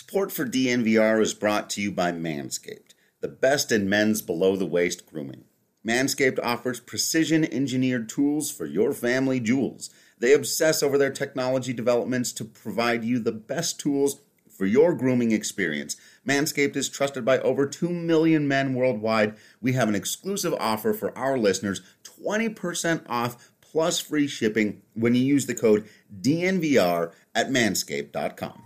Support for DNVR is brought to you by Manscaped, the best in men's below the waist grooming. Manscaped offers precision engineered tools for your family jewels. They obsess over their technology developments to provide you the best tools for your grooming experience. Manscaped is trusted by over 2 million men worldwide. We have an exclusive offer for our listeners 20% off plus free shipping when you use the code DNVR at manscaped.com.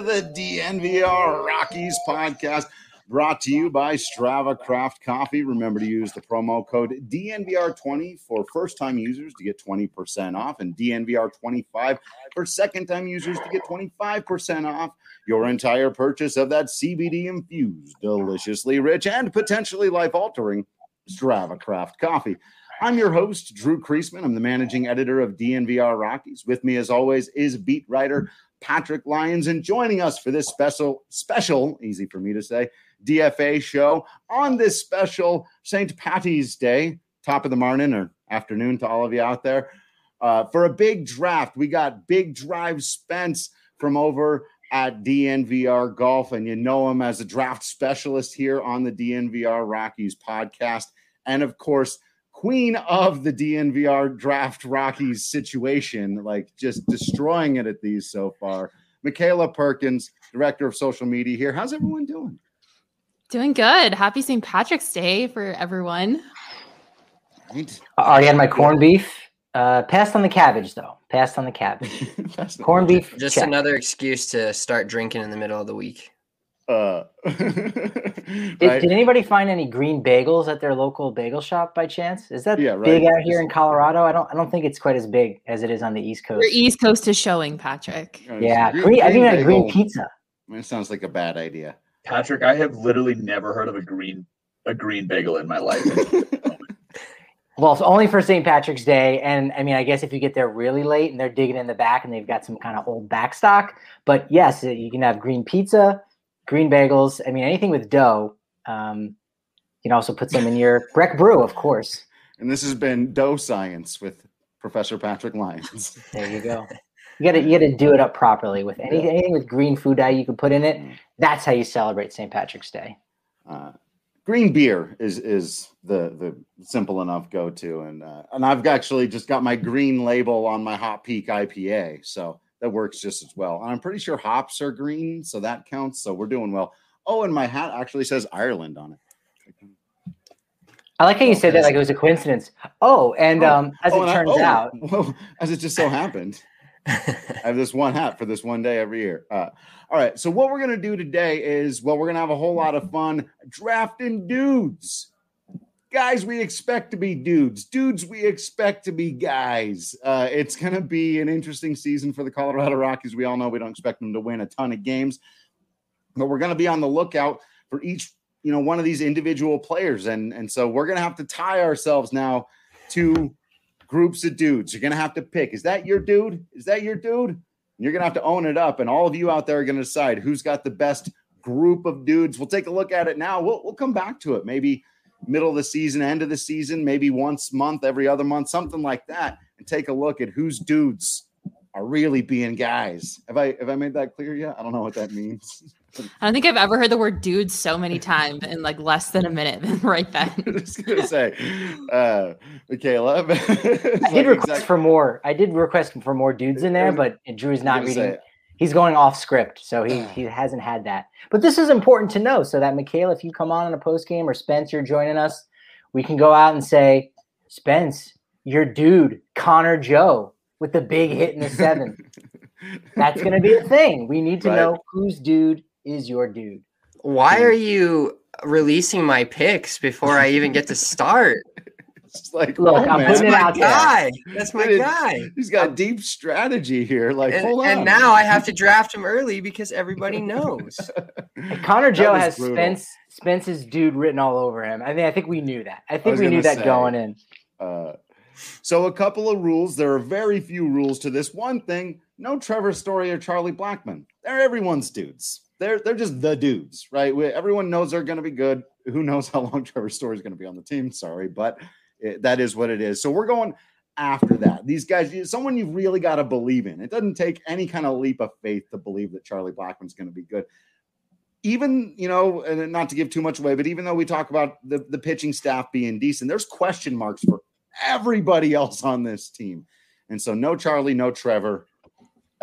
The DNVR Rockies podcast brought to you by Strava Craft Coffee. Remember to use the promo code DNVR20 for first time users to get 20% off and DNVR25 for second time users to get 25% off your entire purchase of that CBD infused, deliciously rich, and potentially life altering Strava Craft Coffee. I'm your host, Drew Creasman. I'm the managing editor of DNVR Rockies. With me, as always, is beat writer Patrick Lyons, and joining us for this special, special, easy for me to say, DFA show on this special St. Patty's Day, top of the morning or afternoon to all of you out there. Uh, for a big draft, we got Big Drive Spence from over at DNVR Golf, and you know him as a draft specialist here on the DNVR Rockies podcast. And of course, queen of the DNVR draft Rockies situation, like just destroying it at these so far. Michaela Perkins, director of social media here. How's everyone doing? Doing good. Happy St. Patrick's Day for everyone. Right. Already had my corned beef. Uh, passed on the cabbage though. Passed on the cabbage. corned beef. Just check. another excuse to start drinking in the middle of the week. Uh, did, did, anybody find any green bagels at their local bagel shop by chance? Is that yeah, right. big out here in Colorado? I don't. I don't think it's quite as big as it is on the East Coast. Your East Coast is showing, Patrick. Yeah, green, green, I think a green pizza. It sounds like a bad idea. Patrick, I have literally never heard of a green a green bagel in my life. well, it's only for St. Patrick's Day, and I mean, I guess if you get there really late and they're digging in the back and they've got some kind of old back stock, but yes, you can have green pizza green bagels. I mean, anything with dough. Um, you can also put some in your Breck Brew, of course. And this has been Dough Science with Professor Patrick Lyons. there you go. You gotta you gotta do it up properly with any, anything with green food dye you can put in it. Mm. That's how you celebrate St. Patrick's Day. Uh, green beer is is the the simple enough go to, and uh, and I've actually just got my green label on my Hot Peak IPA, so that works just as well. And I'm pretty sure hops are green, so that counts. So we're doing well. Oh, and my hat actually says Ireland on it. I like how you said that like it was a coincidence. Oh, and oh, um, as oh, it turns I, oh, out, well, as it just so happened, I have this one hat for this one day every year. Uh, all right, so what we're gonna do today is well, we're gonna have a whole lot of fun drafting dudes guys we expect to be dudes dudes we expect to be guys. Uh, it's going to be an interesting season for the colorado rockies. We all know we don't expect them to win a ton of games but we're going to be on the lookout for each you know one of these individual players. And and so we're going to have to tie ourselves now to groups of dudes. You're going to have to pick is that your dude? Is that your dude? You're going to have to own it up and all of you out there are going to decide who's got the best group of dudes. We'll take a look at it now. We'll, we'll come back to it. Maybe middle of the season, end of the season, maybe once month, every other month, something like that, and take a look at whose dudes are really being guys. Have I have I made that clear yet? I don't know what that means. I don't think I've ever heard the word dude so many times in like less than a minute right then. I was gonna say, uh, Michaela. I did like request exactly. for more. I did request for more dudes in there, but Drew's not reading. Say, he's going off script, so he he hasn't had that. But this is important to know so that Michaela, if you come on in a post game or Spence, you're joining us, we can go out and say, Spence, your dude, Connor Joe, with the big hit in the seventh. That's going to be a thing. We need to right. know whose dude is your dude. Why are you releasing my picks before I even get to start? It's like, Look, oh, I'm man. putting it my out there. guy. That's my Dude, guy. He's got deep strategy here. Like, And, hold on. and now I have to draft him early because everybody knows. Connor Joe has brutal. Spence Spence's dude written all over him. I mean, I think we knew that. I think was we knew that say. going in. Uh, so a couple of rules. There are very few rules to this. One thing: no Trevor Story or Charlie Blackmon. They're everyone's dudes. They're they're just the dudes, right? We, everyone knows they're going to be good. Who knows how long Trevor Story is going to be on the team? Sorry, but it, that is what it is. So we're going after that. These guys, someone you've really got to believe in. It doesn't take any kind of leap of faith to believe that Charlie Blackmon's going to be good. Even, you know, and not to give too much away, but even though we talk about the, the pitching staff being decent, there's question marks for everybody else on this team. And so no Charlie, no Trevor.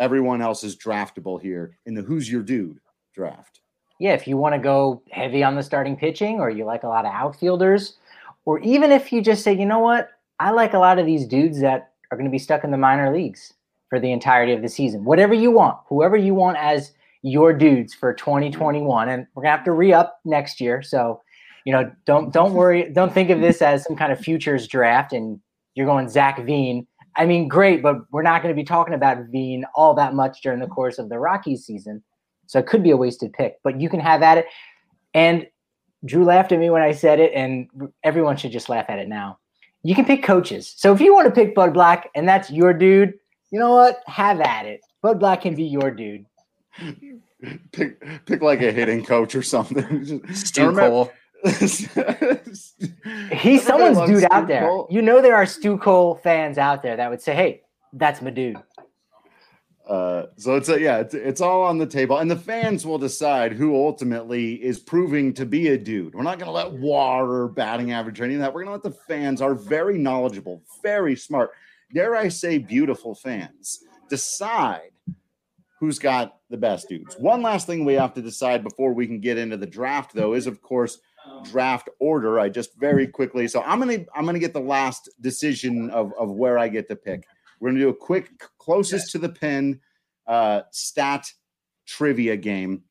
Everyone else is draftable here in the who's your dude draft. Yeah, if you want to go heavy on the starting pitching or you like a lot of outfielders, or even if you just say, you know what, I like a lot of these dudes that are going to be stuck in the minor leagues for the entirety of the season. Whatever you want, whoever you want as your dudes for 2021. And we're gonna have to re-up next year. So, you know, don't don't worry, don't think of this as some kind of futures draft and you're going Zach Veen. I mean, great, but we're not going to be talking about Veen all that much during the course of the Rockies season. So it could be a wasted pick, but you can have at it. And Drew laughed at me when I said it, and everyone should just laugh at it now. You can pick coaches. So if you want to pick Bud Black and that's your dude, you know what? Have at it. Bud Black can be your dude. Pick pick like a hitting coach or something. Just- Stu remember- Cole. He's Everybody someone's dude Stu out there. Cole. You know there are Stu Cole fans out there that would say, "Hey, that's my dude." Uh, so it's a, yeah, it's, it's all on the table, and the fans will decide who ultimately is proving to be a dude. We're not going to let WAR or batting average or any of that. We're going to let the fans, are very knowledgeable, very smart, dare I say, beautiful fans, decide who's got the best dudes. One last thing we have to decide before we can get into the draft, though, is of course draft order. I just very quickly. So I'm gonna I'm gonna get the last decision of of where I get to pick. We're gonna do a quick closest to the pin uh, stat trivia game.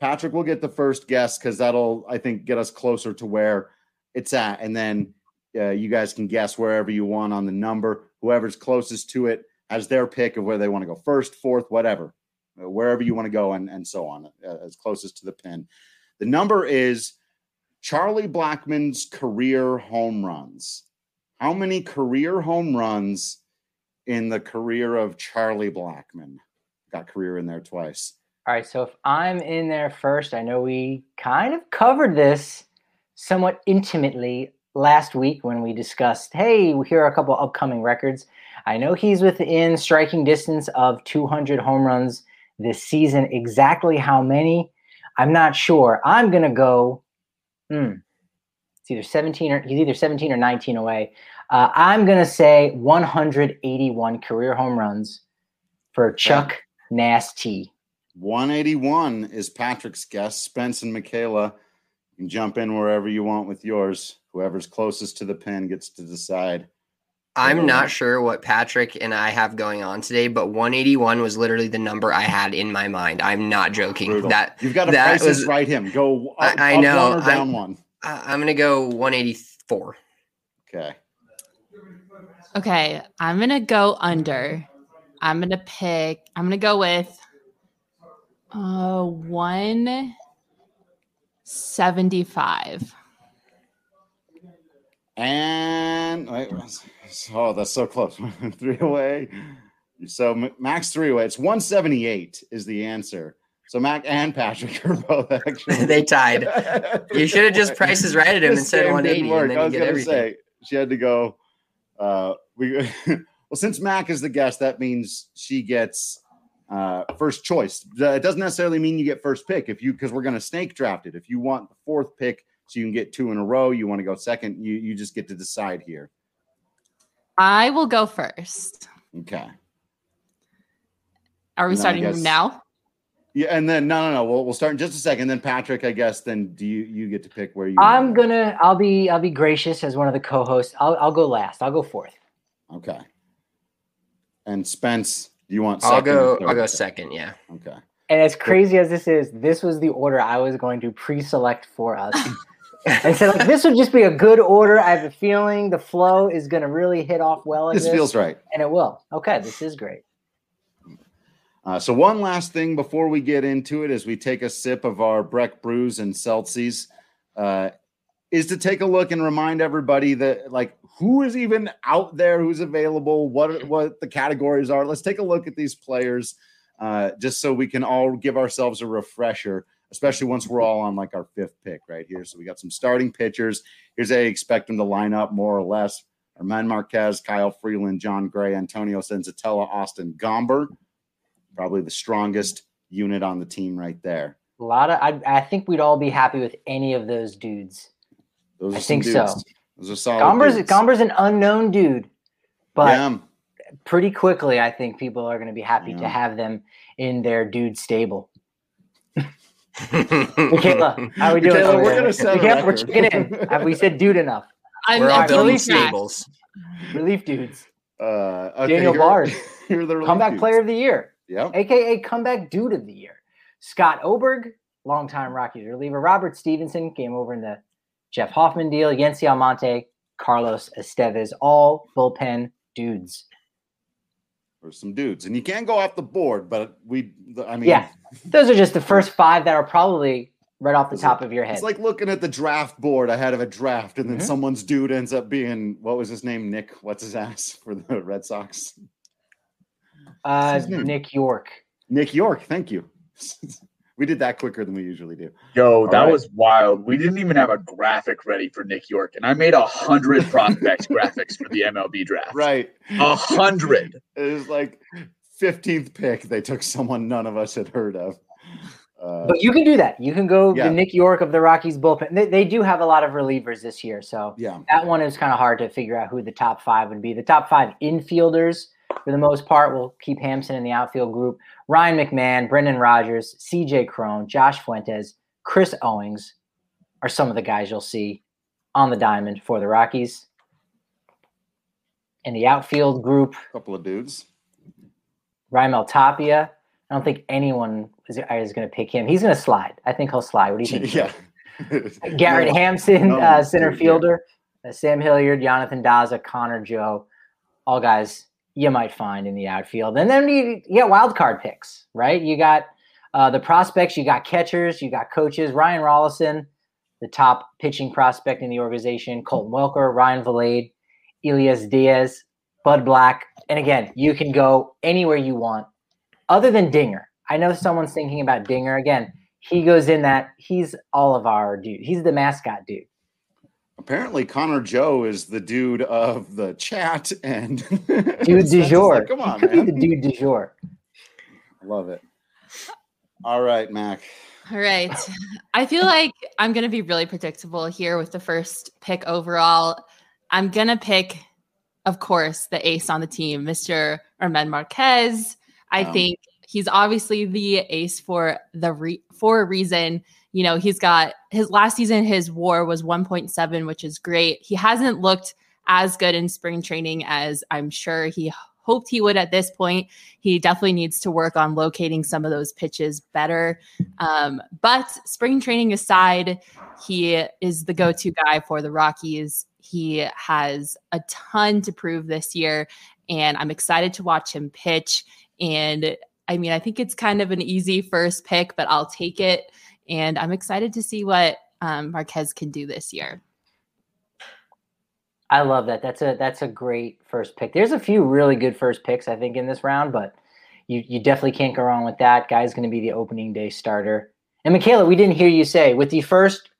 Patrick will get the first guess because that'll I think get us closer to where it's at, and then uh, you guys can guess wherever you want on the number. Whoever's closest to it has their pick of where they want to go first, fourth, whatever, uh, wherever you want to go, and and so on, uh, as closest to the pin. The number is Charlie Blackmon's career home runs. How many career home runs in the career of Charlie Blackmon? Got career in there twice. All right, so if I'm in there first, I know we kind of covered this somewhat intimately last week when we discussed, hey, here are a couple upcoming records. I know he's within striking distance of 200 home runs this season. Exactly how many, I'm not sure. I'm going to go, hmm, it's either 17 or he's either 17 or 19 away. Uh, I'm going to say 181 career home runs for Chuck Nasty. 181 is Patrick's guess. Spence and Michaela, you can jump in wherever you want with yours. Whoever's closest to the pin gets to decide. I'm not sure what Patrick and I have going on today, but 181 was literally the number I had in my mind. I'm not joking. Brutal. That You've got to that price was- right him. Go up, I- I up know. one or I'm- down one. I'm gonna go 184. Okay. Okay, I'm gonna go under. I'm gonna pick. I'm gonna go with uh one seventy-five. And wait, oh, that's so close. three away. So Max three away. It's 178 is the answer. So Mac and Patrick are both actually. They tied. You should have just prices right at him This and said game 180, and then I was get gonna everything. say she had to go. Uh, we well since Mac is the guest, that means she gets uh, first choice. Uh, It doesn't necessarily mean you get first pick if you because we're gonna snake draft it. If you want the fourth pick, so you can get two in a row, you want to go second. You you just get to decide here. I will go first. Okay. Are we No, starting guess- now? Yeah, and then no, no, no. We'll, we'll start in just a second. Then Patrick, I guess. Then do you you get to pick where you? I'm gonna. I'll be. I'll be gracious as one of the co-hosts. I'll. I'll go last. I'll go fourth. Okay. And Spence, do you want? I'll go. I'll go second. Yeah. Okay. And as crazy as this is, this was the order I was going to pre-select for us. and said, like, this would just be a good order. I have a feeling the flow is going to really hit off well. This, this feels right. And it will. Okay, this is great. Uh, so one last thing before we get into it, as we take a sip of our Breck brews and Celsius, uh, is to take a look and remind everybody that like who is even out there, who's available, what what the categories are. Let's take a look at these players, uh, just so we can all give ourselves a refresher, especially once we're all on like our fifth pick right here. So we got some starting pitchers. Here's I expect them to line up more or less. German Marquez, Kyle Freeland, Jon Gray, Antonio Senzatela, Austin Gomber probably the strongest unit on the team right there. A lot of, I, I think we'd all be happy with any of those dudes. Those I think dudes. so. Those are solid. Gomber's, dudes. Gomber's an unknown dude, but yeah. pretty quickly, I think people are going to be happy yeah. to have them in their dude stable. Michaela, how are we doing? Michaela, we're going to set Michaela, We're checking in. Have we said dude enough? I'm we're on relief stables. Relief dudes. Uh, okay, Daniel Bard, comeback dudes. player of the year. Yeah. AKA comeback dude of the year. Scott Oberg, longtime Rockies reliever. Robert Stephenson came over in the Jeff Hoffman deal. Yency Almonte, Carlos Estevez, all bullpen dudes. Or some dudes. And you can't go off the board, but we, I mean. Yeah. Those are just the first five that are probably right off the top like, of your head. It's like looking at the draft board ahead of a draft, and then mm-hmm. someone's dude ends up being, what was his name? Nick, what's his ass for the Red Sox? Uh, Nick Yorke. Nick Yorke, thank you. we did that quicker than we usually do. Yo, All that right. was wild. We didn't even have a graphic ready for Nick Yorke, and I made a hundred prospects graphics for the MLB draft. Right, a hundred. It was like fifteenth pick. They took someone none of us had heard of. Uh, but you can do that. You can go yeah. the Nick Yorke of the Rockies bullpen. They, they do have a lot of relievers this year, so yeah, that one is kind of hard to figure out who the top five would be. The top five infielders for the most part. We'll keep Hampson in the outfield group. Ryan McMahon, Brendan Rodgers, CJ Cron, Josh Fuentes, Chris Owings are some of the guys you'll see on the diamond for the Rockies. In the outfield group, a couple of dudes. Raimel Tapia. I don't think anyone is, is going to pick him. He's going to slide. I think he'll slide. What do you think? yeah. Garrett no, Hampson, no, uh, center fielder. Yeah. Uh, Sam Hilliard, Jonathan Daza, Connor Joe, all guys you might find in the outfield. And then you, get wild card picks, right? You got uh, the prospects, you got catchers, you got coaches. Ryan Rollison, the top pitching prospect in the organization, Colton Welker, Ryan Vilade, Elias Diaz, Bud Black. And again, you can go anywhere you want other than Dinger. I know someone's thinking about Dinger. Again, he goes in that he's all of our dude. He's the mascot dude apparently Connor Joe is the dude of the chat and dude du jour. Like, Come on, man. the dude du jour. Love it. All right, Mac. All right. I feel like I'm going to be really predictable here with the first pick overall. I'm going to pick, of course, the ace on the team, Mr. German Marquez. I um, think he's obviously the ace for the re- for a reason you know, he's got his last season, his war was 1.7, which is great. He hasn't looked as good in spring training as I'm sure he hoped he would at this point. He definitely needs to work on locating some of those pitches better. Um, but spring training aside, he is the go to guy for the Rockies. He has a ton to prove this year, and I'm excited to watch him pitch. And I mean, I think it's kind of an easy first pick, but I'll take it and I'm excited to see what um, Marquez can do this year. I love that. That's a that's a great first pick. There's a few really good first picks I think in this round, but you you definitely can't go wrong with that. Guy's going to be the opening day starter. And Michaela, we didn't hear you say with the first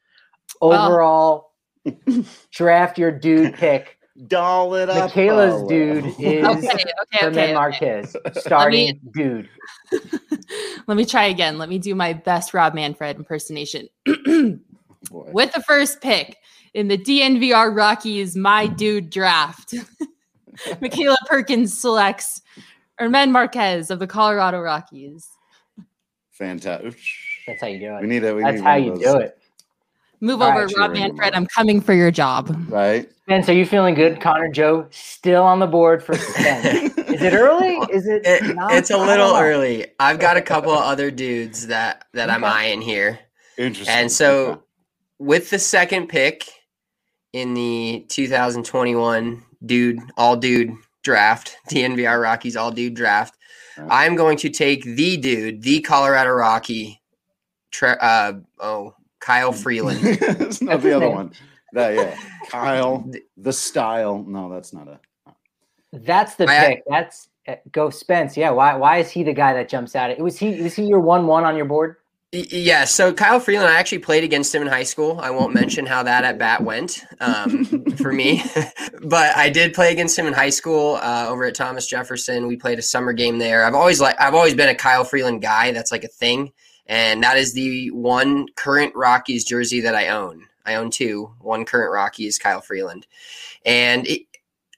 overall draft your dude pick. Doll it up. Michaela's dude is okay, okay, German okay, Marquez, starting me, dude. let me try again. Let me do my best Rob Manfred impersonation. With the first pick in the DNVR Rockies My Dude draft, Michaela Perkins selects German Marquez of the Colorado Rockies. Fantastic. That's how you do it. We need it. That's how you do it. Move All over, right, Rob Manfred. I'm coming for your job. Right. Ben, so you feeling good? Connor Joe still on the board for Ben. Is it early? Is it? it it's a little early. I've got a couple of other dudes that that okay. I'm eyeing here. Interesting. And so with the second pick in the 2021 dude all dude draft, DNVR Rockies all dude draft, I'm going to take the dude, the Colorado Rocky, tre- uh, oh Kyle Freeland. it's not the other one. That yeah, Kyle, the style. No, that's not a. That's the I, pick. That's uh, go Spence. Yeah. Why? Why is he the guy that jumps out? It was he. Was he your one one on your board? Yeah, so Kyle Freeland, I actually played against him in high school. I won't mention how that at bat went um, for me, but I did play against him in high school uh, over at Thomas Jefferson. We played a summer game there. I've always like I've always been a Kyle Freeland guy. That's like a thing, and that is the one current Rockies jersey that I own. I own two. One current Rockies, Kyle Freeland, and it,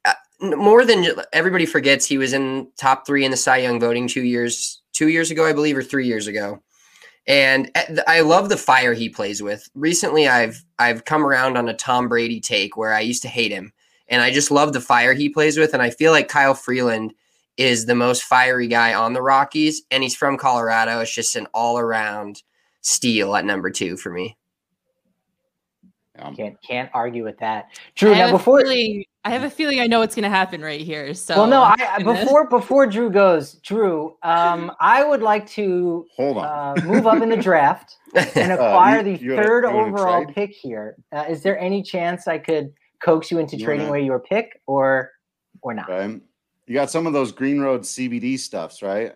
uh, more than everybody forgets, he was in top three in the Cy Young voting two years two years ago, I believe, or three years ago. And uh, I love the fire he plays with. Recently, I've I've come around on a Tom Brady take where I used to hate him, and I just love the fire he plays with. And I feel like Kyle Freeland is the most fiery guy on the Rockies, and he's from Colorado. It's just an all around steal at number two for me. Can't can't argue with that. Drew, now before feeling, I have a feeling I know what's going to happen right here. So well, no, I before before Drew goes, Drew, um, I would like to hold on, uh, move up in the draft and uh, acquire uh, you, the you third overall pick here. Uh, is there any chance I could coax you into you trading wanna, away your pick, or or not? Right. You got some of those Green Road CBD stuffs, right?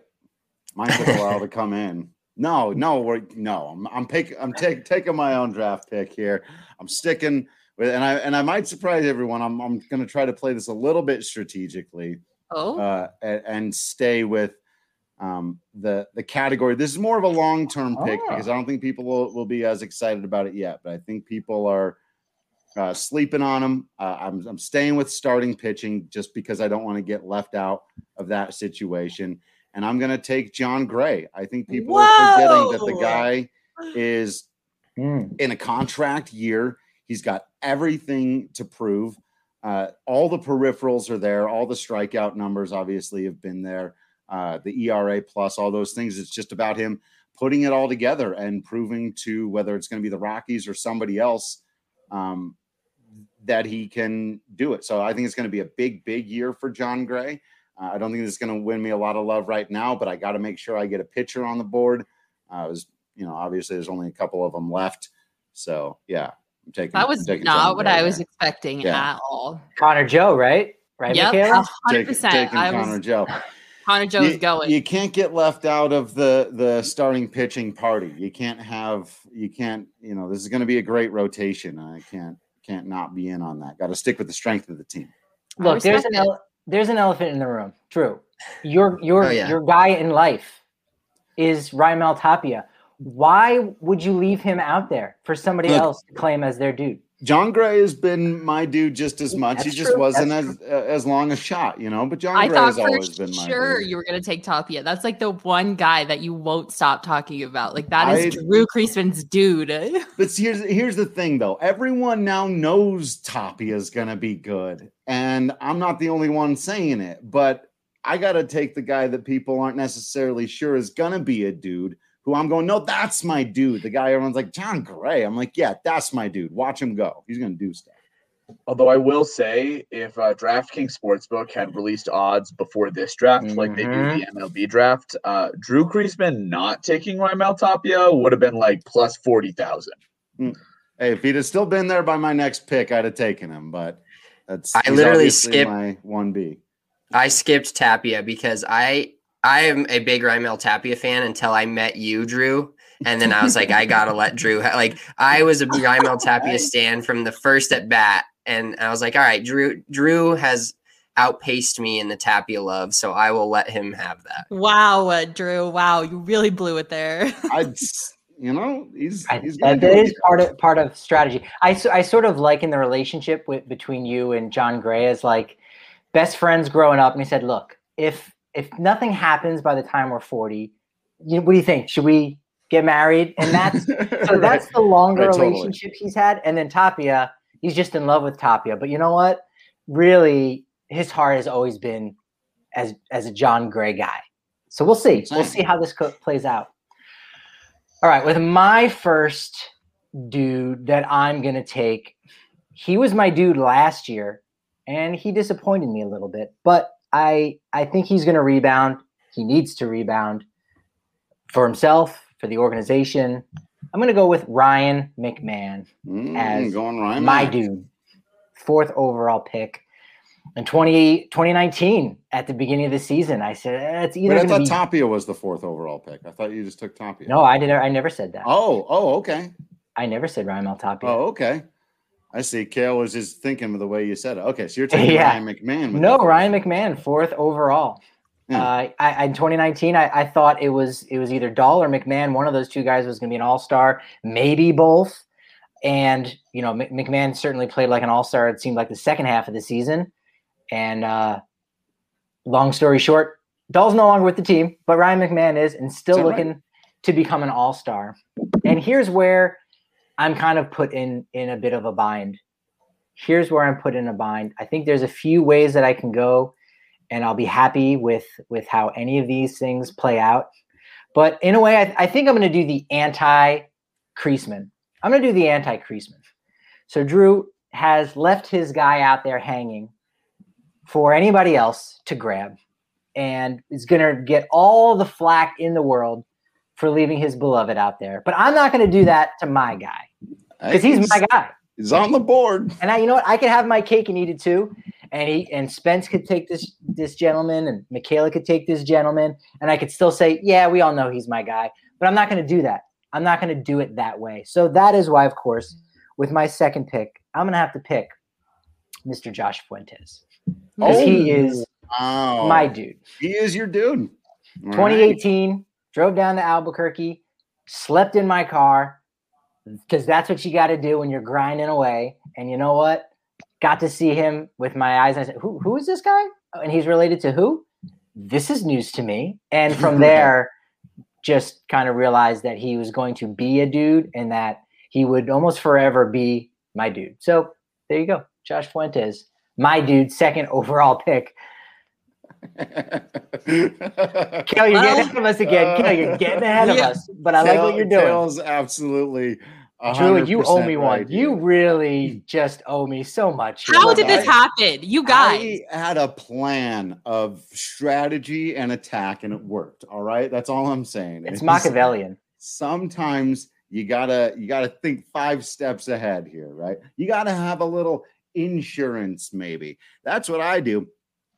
Mine took a while to come in. No, no, we're no. I'm I'm picking. I'm take, taking my own draft pick here. I'm sticking with, and I and I might surprise everyone. I'm I'm going to try to play this a little bit strategically. Oh, uh, and, and, stay with um, the the category. This is more of a long term pick oh. because I don't think people will, will be as excited about it yet. But I think people are uh, sleeping on them. Uh, I'm I'm staying with starting pitching just because I don't want to get left out of that situation and I'm going to take Jon Gray. I think people Whoa! are forgetting that the guy is mm. in a contract year. He's got everything to prove. Uh, all the peripherals are there. All the strikeout numbers obviously have been there. Uh, the ERA plus, all those things. It's just about him putting it all together and proving to whether it's going to be the Rockies or somebody else um, that he can do it. So I think it's going to be a big, big year for Jon Gray. Uh, I don't think it's going to win me a lot of love right now, but I got to make sure I get a pitcher on the board. Uh, was, you know, obviously there's only a couple of them left. So yeah, I'm taking. That was taking not what I was there. expecting yeah. at all. Connor Joe, right? Right, yep, hundred percent. Taking Connor Joe. Connor Joe's going. You can't get left out of the the starting pitching party. You can't have. You can't. You know, this is going to be a great rotation. I can't can't not be in on that. Got to stick with the strength of the team. Look, there's an there's an elephant in the room. True. Your your oh, yeah. your guy in life is Raimel Tapia. Why would you leave him out there for somebody Look, else to claim as their dude? Jon Gray has been my dude just as much. That's he just true. wasn't That's as true. uh, as long a shot, you know. But Jon I Gray has always been my dude. sure dude. you were going to take Tapia. That's like the one guy that you won't stop talking about. Like that is I, Drew Creasman's dude. but here's here's the thing though. Everyone now knows Tapia is going to be good, and I'm not the only one saying it. But I got to take the guy that people aren't necessarily sure is going to be a dude who I'm going, no, that's my dude. The guy everyone's like, Jon Gray. I'm like, yeah, that's my dude. Watch him go. He's going to do stuff. Although I will say, if uh, DraftKings Sportsbook had released odds before this draft, mm-hmm. like they do the MLB draft, uh, Drew Creasman not taking Raimel Tapia would have been like plus 40,000. Mm. Hey, if he'd have still been there by my next pick, I'd have taken him. But that's I literally skipped my 1B. I skipped Tapia because I I am a big Raimel Tapia fan until I met you, Drew. And then I was like, I gotta let Drew. Ha-. Like I was a Raimel Tapia stand from the first at bat, and I was like, all right, Drew. Drew has outpaced me in the Tapia love, so I will let him have that. Wow, uh, Drew! Wow, you really blew it there. I, you know, he's, he's that is part of part of strategy. I I sort of liken the relationship with between you and Jon Gray as like best friends growing up, and he said, look, if if nothing happens by the time we're 40, you, what do you think? Should we get married? And that's so right. that's the longer right, relationship totally. he's had. And then Tapia, he's just in love with Tapia. But you know what? Really, his heart has always been as as a Jon Gray guy. So we'll see. We'll see how this co- plays out. All right, with my first dude that I'm going to take. He was my dude last year and he disappointed me a little bit, but I I think he's going to rebound. He needs to rebound for himself, for the organization. I'm going to go with Ryan McMahon Mm, as going Ryan my dude. Fourth overall pick. In 20, 2019, at the beginning of the season, I said eh, it's either But I thought be. Tapia was the fourth overall pick. I thought you just took Tapia. no, I didn't. I never said that. Oh, oh, okay. I never said Ryan Maltapia. Oh, okay. I see. Kale was just thinking of the way you said it. Okay, so you're taking Yeah. Ryan McMahon. with no, that Ryan. McMahon, fourth overall. Yeah. Uh, I, in 2019, I, I thought it was it was either Dahl or McMahon. One of those two guys was going to be an All Star, maybe both. And you know, Mc- McMahon certainly played like an All Star. It seemed like the second half of the season. And uh, long story short, Dahl's no longer with the team, but Ryan McMahon is, and still that right? looking to become an All Star. And here's where I'm kind of put in in a bit of a bind. Here's where I'm put in a bind. I think there's a few ways that I can go and I'll be happy with with how any of these things play out. But in a way, I, I think I'm going to do the anti Creasman. I'm going to do the anti Creasman. So Drew has left his guy out there hanging for anybody else to grab, and is going to get all the flack in the world for leaving his beloved out there. But I'm not going to do that to my guy because he's my guy. He's on the board. And I, you know what? I could have my cake and eat it too. And he and Spence could take this this gentleman, and Michaela could take this gentleman, and I could still say, yeah, we all know he's my guy. But I'm not going to do that. I'm not going to do it that way. So that is why, of course, with my second pick, I'm going to have to pick Mr. Josh Fuentes because he oh, is Wow. my dude. He is your dude. All right. 2018, drove down to Albuquerque, slept in my car because that's what you got to do when you're grinding away. And you know what? Got to see him with my eyes. And I said, "Who? Who is this guy? Oh, And he's related to who? This is news to me." And from there, just kind of realized that he was going to be a dude and that he would almost forever be my dude. So there you go, Josh Fuentes, my dude, second overall pick. Kel, you're getting ahead of us again. Kel, you're getting ahead of Yeah. us. But I like what you're doing. Kale's absolutely. Drew, you owe 100% me one. right You really just owe me so much. How Look, did this I- happen? You guys. I had a plan of strategy and attack, and it worked. All right, that's all I'm saying. It's Machiavellian. Sometimes you gotta you gotta think five steps ahead here, right? You gotta have a little insurance, maybe. That's what I do.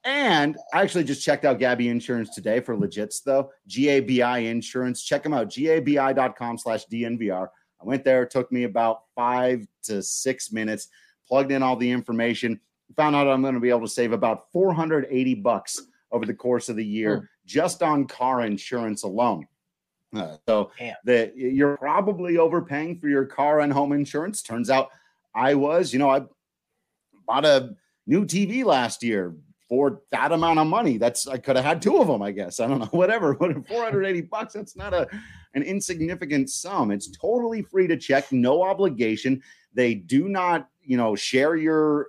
And I actually just checked out Gabi Insurance today for legits though. GABI Insurance. Check them out. GABI.com slash DNVR. I went there, took me about five to six minutes, plugged in all the information, found out I'm going to be able to save about 480 bucks over the course of the year just on car insurance alone. Uh, so that you're probably overpaying for your car and home insurance. Turns out I was, you know, I bought a new TV last year for that amount of money. That's I could have had two of them, I guess. I don't know, whatever. But 480 bucks, that's not a an insignificant sum. It's totally free to check, no obligation. They do not, you know, share your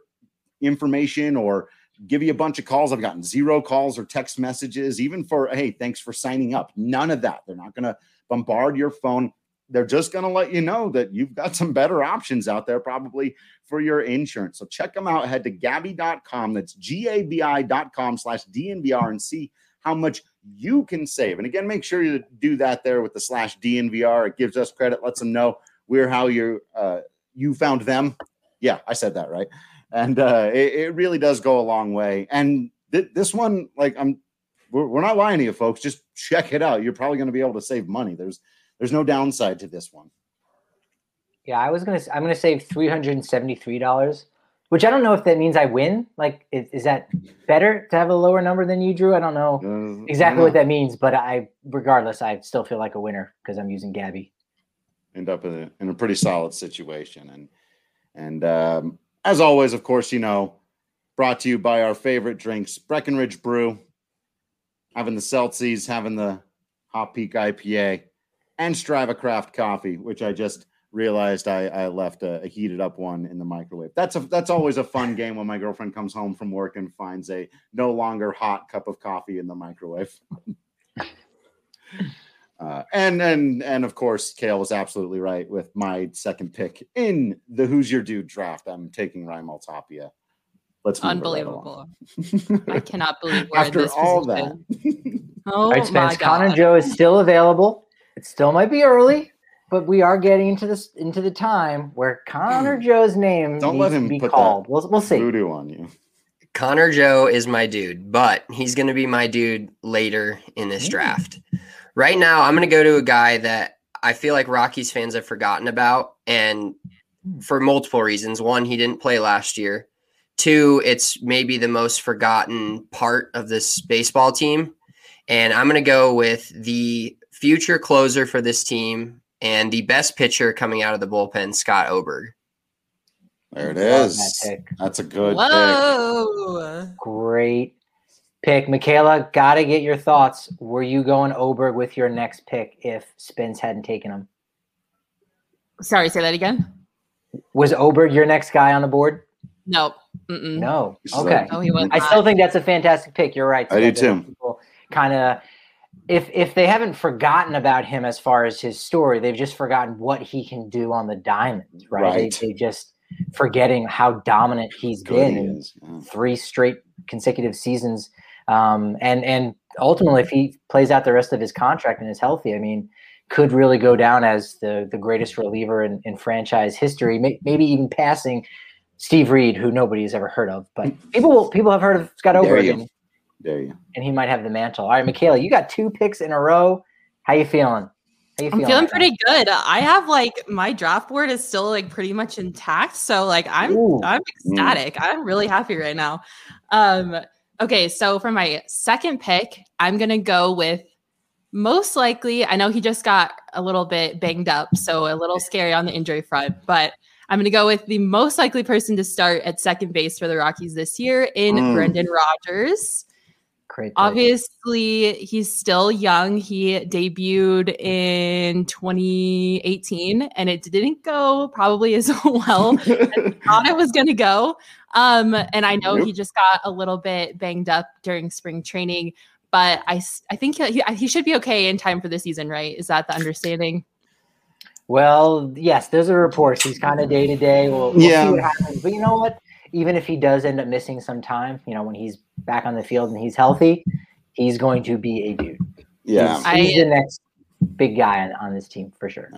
information or give you a bunch of calls. I've gotten zero calls or text messages, even for, hey, thanks for signing up. None of that. They're not going to bombard your phone. They're just going to let you know that you've got some better options out there, probably for your insurance. So check them out. Head to Gabi.com. That's G A B I.com slash DNVR and see how much you can save. And again, make sure you do that there with the slash DNVR. It gives us credit, lets them know we're how you uh, you found them. Yeah, I said that right. And uh, it, it really does go a long way. And th- this one, like I'm, we're, we're not lying to you, folks. Just check it out. You're probably going to be able to save money. There's there's no downside to this one. Yeah, I was gonna. I'm gonna save three hundred and seventy three dollars, which I don't know if that means I win. Like, is, is that better to have a lower number than you, Drew? I don't know Uh, exactly what that means, but I, regardless, I still feel like a winner because I'm using Gabi. end up in a, in a pretty solid situation. And and um, as always, of course, you know, brought to you by our favorite drinks, Breckenridge Brew, having the Celsius, having the Hot Peak IPA, and Strava Craft Coffee, which I just realized I, I left a, a heated up one in the microwave. That's a that's always a fun game when my girlfriend comes home from work and finds a no longer hot cup of coffee in the microwave. Uh, and and and of course, Kale was absolutely right with my second pick in the Who's Your Dude draft. I'm taking Raimel Tapia. Let's unbelievable. I cannot believe we're after all that. oh all right, Spence, Connor Joe is still available. It still might be early, but we are getting into this into the time where Connor hmm. Joe's name don't let him be put called. We'll we'll see. Voodoo on you. Connor Joe is my dude, but he's going to be my dude later in this hmm. draft. Right now, I'm going to go to a guy that I feel like Rockies fans have forgotten about, and for multiple reasons. One, he didn't play last year. Two, it's maybe the most forgotten part of this baseball team. And I'm going to go with the future closer for this team and the best pitcher coming out of the bullpen, Scott Oberg. There it is. That That's a good Whoa. Pick. Great pick. Michaela, got to get your thoughts. Were you going Oberg with your next pick if Spence hadn't taken him? Sorry, say that again. Was Oberg your next guy on the board? Nope. Mm-mm. No. Okay. No, he I still think that's a fantastic pick. You're right. I do too. Kind of, if if they haven't forgotten about him as far as his story, they've just forgotten what he can do on the diamond, right? right. They, they just forgetting how dominant he's Good been he yeah. three straight consecutive seasons. Um, and and ultimately, if he plays out the rest of his contract and is healthy, I mean, could really go down as the the greatest reliever in, in franchise history, may, maybe even passing Steve Reed, who nobody's ever heard of, but people people have heard of Scott Oberg. And, there you. And he might have the mantle. All right, Michaela, you got two picks in a row. How you feeling? How you feeling I'm feeling pretty good. I have like my draft board is still like pretty much intact, so like I'm Ooh. I'm ecstatic. Mm. I'm really happy right now. Um, okay, so for my second pick, I'm gonna go with most likely. I know he just got a little bit banged up, so a little scary on the injury front, but I'm going to go with the most likely person to start at second base for the Rockies this year in mm. Brendan Rodgers. Great. Obviously, he's still young. He debuted in 2018 and it didn't go probably as well as I thought it was going to go. Um, and I know he just got a little bit banged up during spring training, but I, I think he, he should be okay in time for the season, right? Is that the understanding? Well, yes, there's a report. He's kind of day to day. We'll, we'll yeah. see what happens. But you know what? Even if he does end up missing some time, you know, when he's back on the field and he's healthy, he's going to be a dude. Yeah. He's, he's I, the next big guy on, on this team for sure.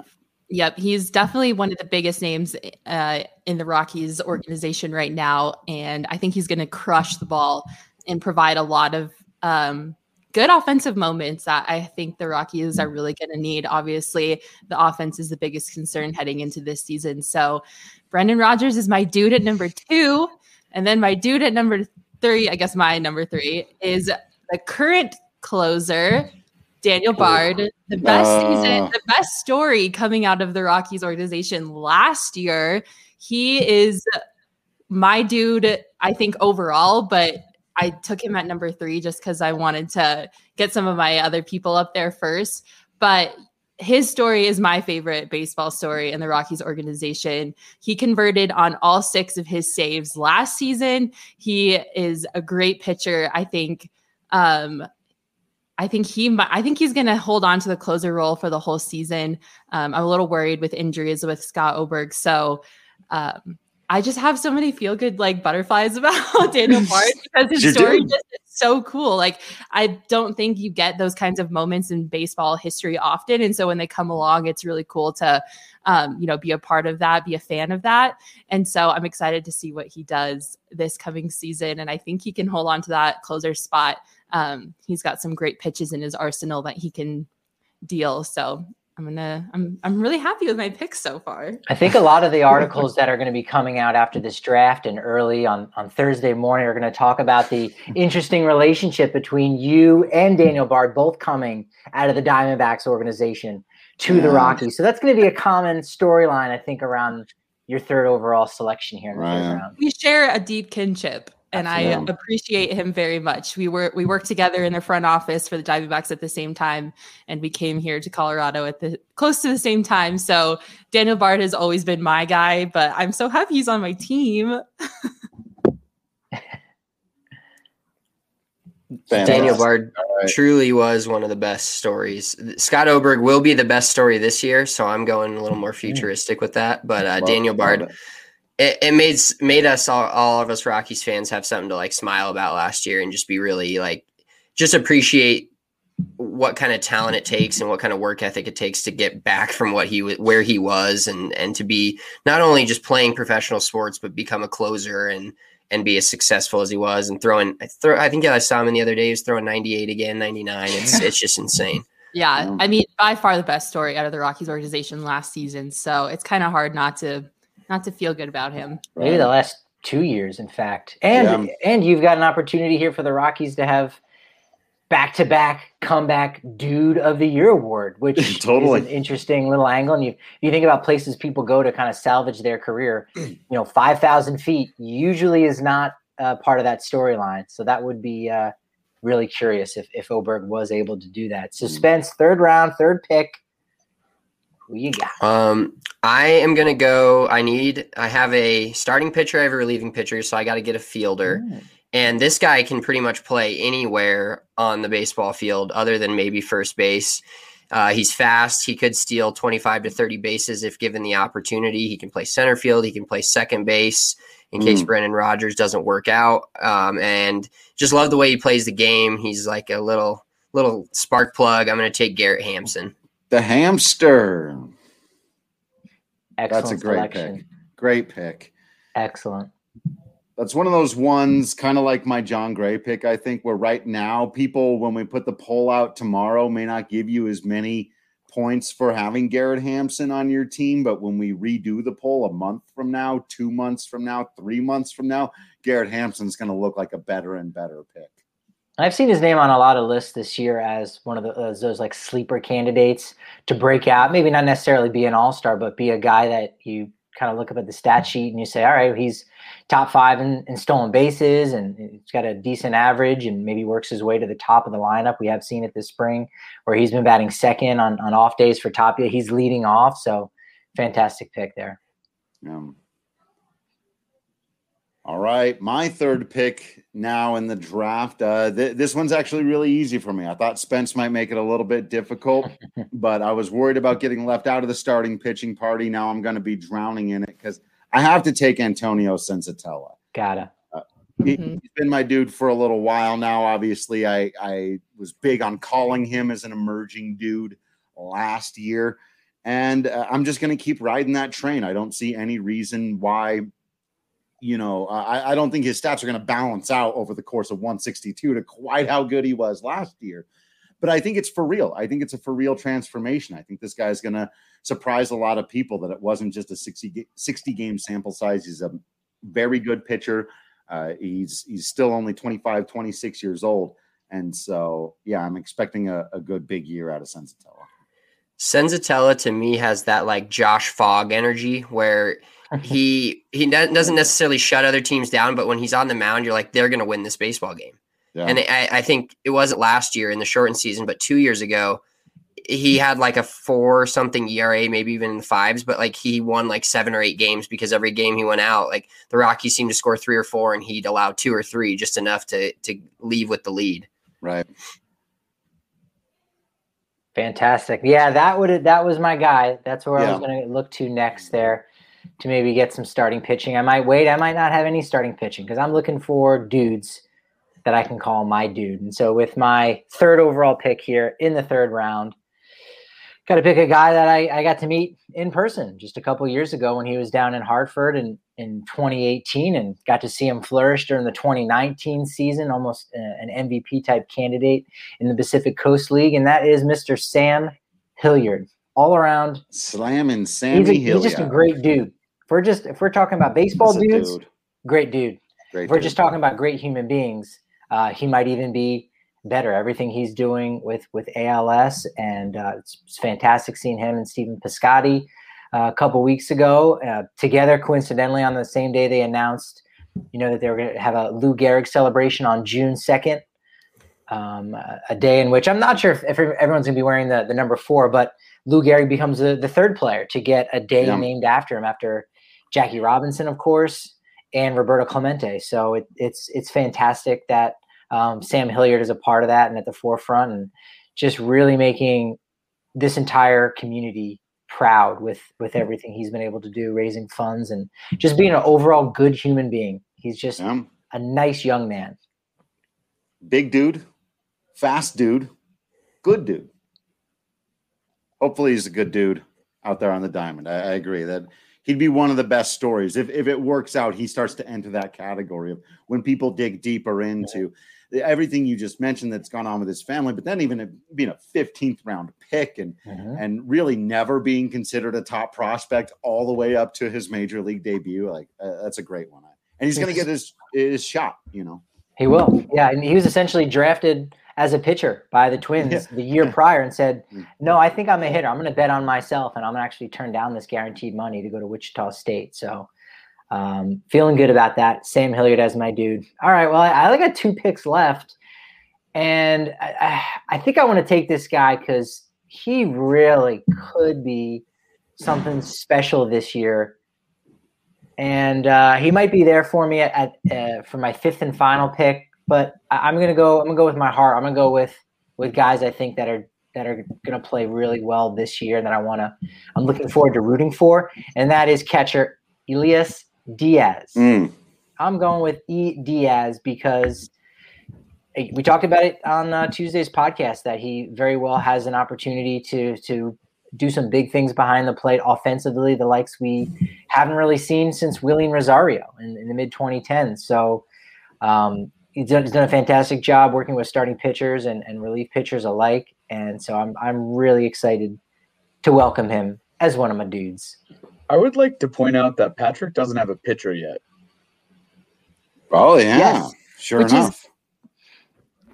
Yep, he's definitely one of the biggest names uh, in the Rockies organization right now, and I think he's going to crush the ball and provide a lot of um, good offensive moments that I think the Rockies are really going to need. Obviously, the offense is the biggest concern heading into this season. So, Brendan Rodgers is my dude at number two. And then my dude at number three, I guess my number three, is the current closer, Daniel Bard. The best uh. season, the best story coming out of the Rockies organization last year. He is my dude, I think, overall, but I took him at number three just because I wanted to get some of my other people up there first. But his story is my favorite baseball story in the Rockies organization. He converted on all six of his saves last season. He is a great pitcher. I think. Um, I think he. I think he's going to hold on to the closer role for the whole season. Um, I'm a little worried with injuries with Scott Oberg, so um, I just have so many feel good like butterflies about Daniel Bard because his story just is so cool. Like I don't think you get those kinds of moments in baseball history often, and so when they come along, it's really cool to, um, you know, be a part of that, be a fan of that, and so I'm excited to see what he does this coming season, and I think he can hold on to that closer spot. Um, he's got some great pitches in his arsenal that he can deal. So I'm gonna I'm I'm really happy with my picks so far. I think a lot of the articles that are going to be coming out after this draft and early on on Thursday morning are going to talk about the interesting relationship between you and Daniel Bard both coming out of the Diamondbacks organization to yeah. the Rockies. So that's going to be a common storyline I think around your third overall selection here in the right. third round. We share a deep kinship and I appreciate him very much. We were we worked together in the front office for the Diamondbacks at the same time, and we came here to Colorado at the close to the same time. So Daniel Bard has always been my guy, but I'm so happy he's on my team. Daniel Bard right. truly was one of the best stories. Scott Oberg will be the best story this year, so I'm going a little more futuristic with that. But uh, Daniel Bard, it. It, it. made made us all, all of us Rockies fans have something to like smile about last year and just be really like just appreciate what kind of talent it takes and what kind of work ethic it takes to get back from what he where he was and and to be not only just playing professional sports but become a closer and and be as successful as he was and throwing I throw I think I saw him in the other day he was throwing 98 again 99 it's it's just insane. Yeah I mean by far the best story out of the Rockies organization last season so it's kind of hard not to not to feel good about him maybe the last two years in fact and yeah. and you've got an opportunity here for the Rockies to have back to back comeback dude of the year award, which totally is an interesting little angle. And you you think about places people go to kind of salvage their career, you know, five thousand feet usually is not uh, part of that storyline. So that would be uh, really curious if if Oberg was able to do that. Hmm. Suspense, third round, third pick. Who you got? Um, I am gonna go. I need. I have a starting pitcher. I have a relieving pitcher, so I got to get a fielder. Mm. And this guy can pretty much play anywhere on the baseball field other than maybe first base. Uh, he's fast. He could steal 25 to 30 bases if given the opportunity. He can play center field. He can play second base in mm. case Brendan Rodgers doesn't work out. Um, and just love the way he plays the game. He's like a little little spark plug. I'm going to take Garrett Hampson. The hamster. Excellent That's a great selection. pick. Great pick. Excellent that's one of those ones kind of like my Jon Gray pick, I think, where right now people, when we put the poll out tomorrow, may not give you as many points for having Garrett Hampson on your team. But when we redo the poll a month from now, two months from now, three months from now, Garrett Hampson's going to look like a better and better pick. I've seen his name on a lot of lists this year as one of the, as those like sleeper candidates to break out. Maybe not necessarily be an all star, but be a guy that you kind of look up at the stat sheet and you say, all right, he's top five in, in, stolen bases and he's got a decent average and maybe works his way to the top of the lineup. We have seen it this spring where he's been batting second on, on off days for Tapia. He's leading off. So fantastic pick there. All right. My third pick now in the draft. Uh, th- this one's actually really easy for me. I thought Spence might make it a little bit difficult, but I was worried about getting left out of the starting pitching party. Now I'm going to be drowning in it because I have to take Antonio Senzatela. Gotta. Uh, he, mm-hmm. He's been my dude for a little while now. Obviously, I, I was big on calling him as an emerging dude last year. And uh, I'm just going to keep riding that train. I don't see any reason why you know, I, I don't think his stats are going to balance out over the course of 162 to quite how good he was last year. But I think it's for real. I think it's a for real transformation. I think this guy's going to surprise a lot of people that it wasn't just a 60, 60 game sample size. He's a very good pitcher. Uh, he's he's still only 25, 26 years old. And so, yeah, I'm expecting a, a good big year out of Senzatela. Senzatela to me has that like Josh Fogg energy where – he he doesn't necessarily shut other teams down, but when he's on the mound, you're like they're going to win this baseball game. Yeah. And I, I, think it wasn't last year in the shortened season, but two years ago, he had like a four something ERA, maybe even in the fives, but like he won like seven or eight games because every game he went out, like the Rockies seemed to score three or four, and he'd allow two or three, just enough to to leave with the lead. Right. Fantastic. Yeah, that would that was my guy. That's where yeah. I was going to look to next there to maybe get some starting pitching. I might wait. I might not have any starting pitching because I'm looking for dudes that I can call my dude. And so with my third overall pick here in the third round, got to pick a guy that I, I got to meet in person just a couple years ago when he was down in Hartford in, in 2018 and got to see him flourish during the 2019 season, almost an MVP type candidate in the Pacific Coast League. And that is Mr. Sam Hilliard all around. Slamming Sammy he's, a, he's just a great dude. If we're just if we're talking about baseball dudes, dude. great dude. Great if we're dude. just talking about great human beings, uh, he might even be better. Everything he's doing with with ALS, and uh, it's, it's, fantastic seeing him and Stephen Piscotty uh, a couple weeks ago uh, together. Coincidentally, on the same day they announced, you know, that they were going to have a Lou Gehrig celebration on June second. Um, a day in which I'm not sure if, if everyone's going to be wearing the, the number four, but Lou Gehrig becomes the, the third player to get a day yeah. named after him after Jackie Robinson, of course, and Roberto Clemente. So it, it's it's fantastic that um, Sam Hilliard is a part of that and at the forefront, and just really making this entire community proud with with everything he's been able to do, raising funds and just being an overall good human being. He's just yeah. a nice young man. Big dude, fast dude, good dude. Hopefully, he's a good dude out there on the diamond. I, I agree that he'd be one of the best stories. If, if it works out, he starts to enter that category of when people dig deeper into everything you just mentioned that's gone on with his family, but then even being a 15th round pick and mm-hmm. and really never being considered a top prospect all the way up to his major league debut. Like uh, that's a great one. And he's going to get his his shot, you know. He will. Yeah, and he was essentially drafted as a pitcher by the Twins yeah. the year prior and said, mm. "No, I think I'm a hitter. I'm going to bet on myself, and I'm going to actually turn down this guaranteed money to go to Wichita State." So, um, feeling good about that. Sam Hilliard as my dude. All right, well, I, I only got two picks left, and I, I think I want to take this guy because he really could be something special this year. And uh, he might be there for me at, at uh, for my fifth and final pick but I, am gonna go. I'm gonna go with my heart. I'm gonna go with with guys I think that are that are gonna play really well this year. That I wanna. I'm looking forward to rooting for, and that is catcher Elias Diaz. Mm. I'm going with E Diaz because we talked about it on uh, Tuesday's podcast that he very well has an opportunity to to do some big things behind the plate offensively, the likes we haven't really seen since Wilin Rosario in, in the mid 2010s. So um, he's done, he's done a fantastic job working with starting pitchers and, and relief pitchers alike. And so I'm I'm really excited to welcome him as one of my dudes. I would like to point out that Patrick doesn't have a pitcher yet. Oh yeah, yes. sure Which enough. Is,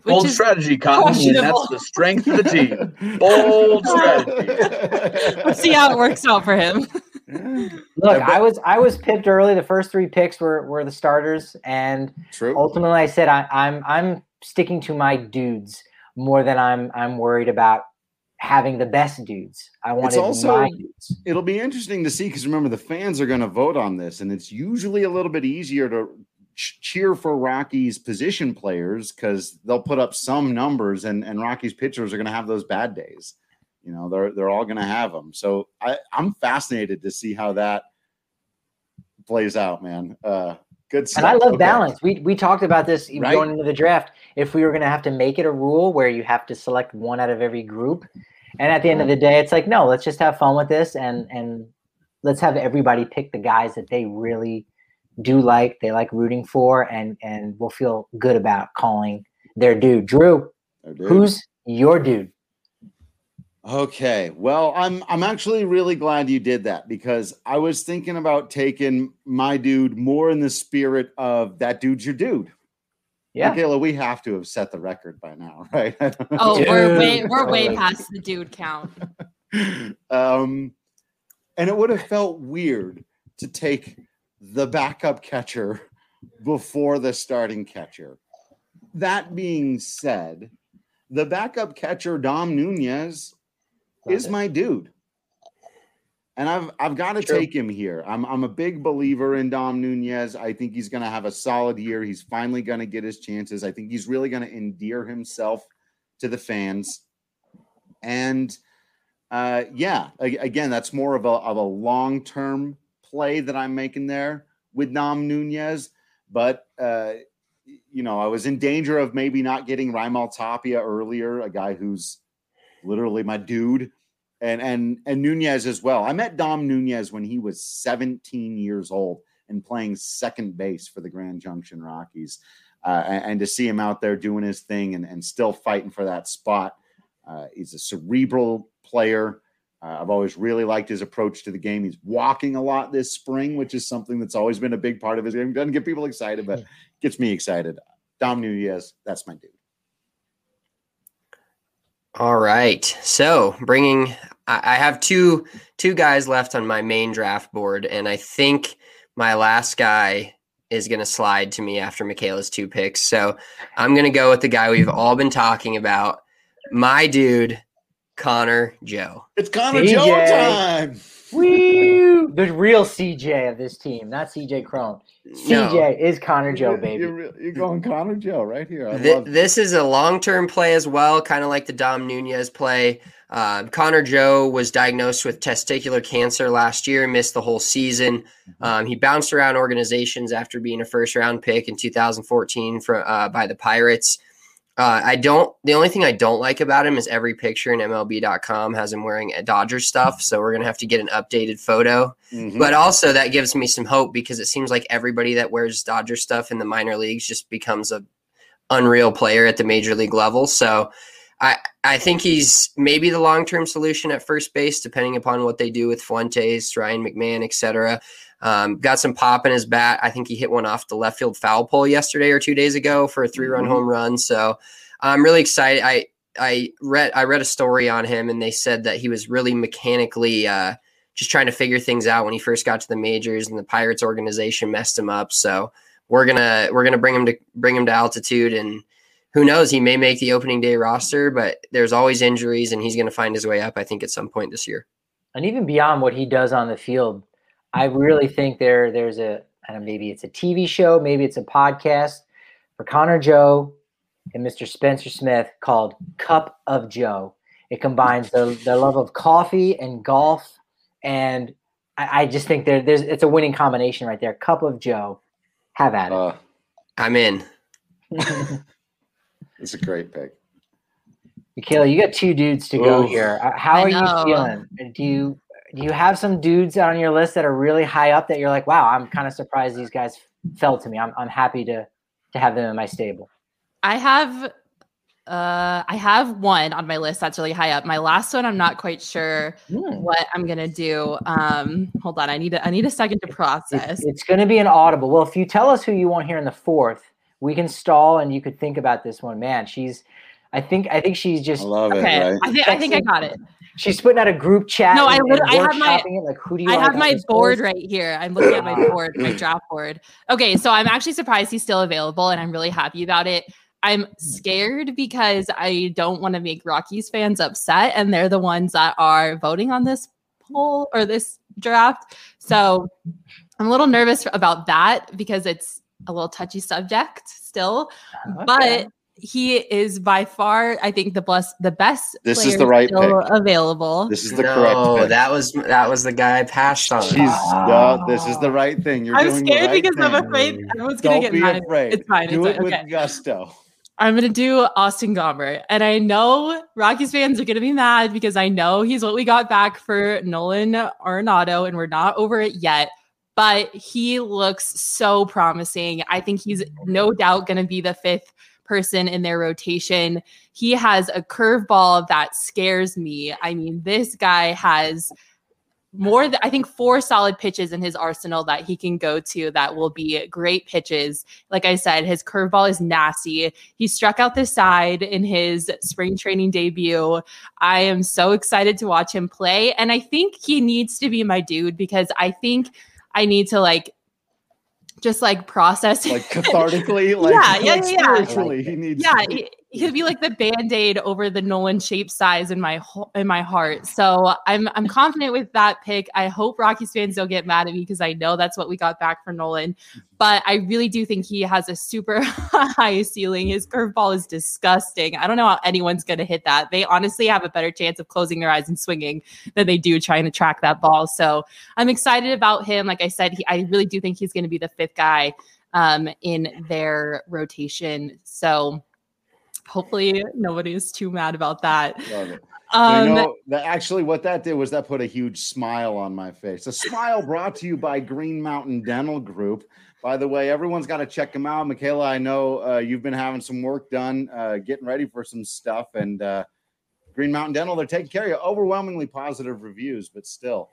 Bold strategy, Cotton, and that's the strength of the team. Bold strategy. Let's see how it works out for him. Look, I was I was picked early. The first three picks were were the starters, and True. ultimately, I said I, I'm I'm sticking to my dudes more than I'm I'm worried about having the best dudes. I want also it'll be interesting to see because remember the fans are going to vote on this, and it's usually a little bit easier to cheer for Rockies position players because they'll put up some numbers, and and Rockies pitchers are going to have those bad days. You know, they're they're all going to have them. So I, I'm fascinated to see how that plays out, man. Uh, good stuff. And I love okay. balance. We we talked about this right? going into the draft. If we were going to have to make it a rule where you have to select one out of every group, and at the end of the day, it's like no, let's just have fun with this and and let's have everybody pick the guys that they really do like, they like rooting for, and and will feel good about calling their dude. Drew, who's your dude? Okay. Well, I'm I'm actually really glad you did that because I was thinking about taking my dude more in the spirit of that dude's your dude. Yeah. Michaela, we have to have set the record by now, right? oh, we're way we're way past the dude count. um and it would have felt weird to take the backup catcher before the starting catcher. That being said, the backup catcher Dom Nunez is my dude. And I've I've got to take him here. I'm I'm a big believer in Dom Nunez. I think he's going to have a solid year. He's finally going to get his chances. I think he's really going to endear himself to the fans. And uh, yeah, again, that's more of a of a long term play that I'm making there with Dom Nunez. But uh, you know, I was in danger of maybe not getting Raimel Tapia earlier, a guy who's literally my dude, and and and Nunez as well. I met Dom Nunez when he was 17 years old and playing second base for the Grand Junction Rockies, uh, and, and, to see him out there doing his thing and, and still fighting for that spot. Uh, he's a cerebral player. Uh, I've always really liked his approach to the game. He's walking a lot this spring, which is something that's always been a big part of his game. Doesn't get people excited, but gets me excited. Dom Nunez, that's my dude. All right. So bringing, I have two two guys left on my main draft board, and I think my last guy is going to slide to me after Michaela's two picks. So I'm going to go with the guy we've all been talking about, my dude, Connor Joe. It's Connor CJ. Joe time. Woo! The real CJ of this team, not CJ Cron. CJ no. is Connor Joe, baby. You're, you're, going Connor Joe right here. Th- this is a long term play as well, kind of like the Dom Nunez play. Uh, Connor Joe was diagnosed with testicular cancer last year, missed the whole season. Mm-hmm. Um, he bounced around organizations after being a first round pick in 2014 for, uh, by the Pirates. Uh, I don't. The only thing I don't like about him is every picture in MLB.com has him wearing a Dodger stuff. So we're gonna have to get an updated photo. Mm-hmm. But also that gives me some hope because it seems like everybody that wears Dodger stuff in the minor leagues just becomes a unreal player at the major league level. So I I think he's maybe the long term solution at first base, depending upon what they do with Fuentes, Ryan McMahon, etc. Um, got some pop in his bat. I think he hit one off the left field foul pole yesterday or two days ago for a three run mm-hmm. home run. So I'm really excited. I I read I read a story on him and they said that he was really mechanically uh, just trying to figure things out when he first got to the majors and the Pirates organization messed him up. So we're gonna we're gonna bring him to bring him to altitude and who knows he may make the opening day roster but there's always injuries and he's going to find his way up i think at some point this year and even beyond what he does on the field I really think there there's a I don't know, maybe it's a TV show, maybe it's a podcast for Connor Joe and Mr. Spencer Smith called Cup of Joe. It combines the, the love of coffee and golf, and I, I just think there, there's it's a winning combination right there. Cup of Joe, have at it. Uh, I'm in. it's a great pick. Michaela, you got two dudes to go here. Uh, how are you feeling? Do you do you have some dudes on your list that are really high up that you're like, wow, I'm kind of surprised these guys fell to me. I'm I'm happy to to have them in my stable. I have uh I have one on my list that's really high up. My last one I'm not quite sure mm. what I'm gonna do. Um hold on, I need a, I need a second to process. It's, it's gonna be an audible. Well, if you tell us who you want here in the fourth, we can stall and you could think about this one. Man, she's I think I think she's just I love okay. it. Right? I think I think I got it. She's putting out a group chat. No, and, I, I have my it. like who do you I have my board right here. I'm looking at my board, my draft board. Okay, so I'm actually surprised he's still available, and I'm really happy about it. I'm hmm. scared because I don't want to make Rockies fans upset, and they're the ones that are voting on this poll or this draft. So I'm a little nervous about that because it's a little touchy subject still. Oh, okay. But he is by far, I think, the bless the best. This is the right pick. available. This is the no, correct. Pick. That was that was the guy I passed on. She's no, this is the right thing. You're I'm scared right because thing. I'm afraid everyone's gonna get mad. Afraid. It's fine. Do it's it fine. with okay. gusto. I'm gonna do Austin Gomber, and I know Rockies fans are gonna be mad because I know he's what we got back for Nolan Arenado, and we're not over it yet. But he looks so promising. I think he's no doubt gonna be the fifth person in their rotation. He has a curveball that scares me. I mean, this guy has more I think four solid pitches in his arsenal that he can go to that will be great pitches. Like I said, his curveball is nasty. He struck out the side in his spring training debut. I am so excited to watch him play. And I think he needs to be my dude because I think I need to like just like process like cathartically like yeah yeah yeah spiritually he needs yeah he, he'd be like the band-aid over the nolan shape size in my in my heart. So i'm i'm confident with that pick. I hope rockies fans don't get mad at me because i know that's what we got back for nolan. But i really do think he has a super high ceiling. His curveball is disgusting. I don't know how anyone's going to hit that. They honestly have a better chance of closing their eyes and swinging than they do trying to track that ball. So i'm excited about him. Like i said he, i really do think he's going to be the fifth guy um, in their rotation. So hopefully nobody is too mad about that. Um, you know, that actually what that did was that put a huge smile on my face. A smile brought to you by Green Mountain Dental Group. By the way, everyone's got to check them out. Michaela, I know uh, you've been having some work done, uh, getting ready for some stuff, and uh, Green Mountain Dental, they're taking care of you. Overwhelmingly positive reviews, but still,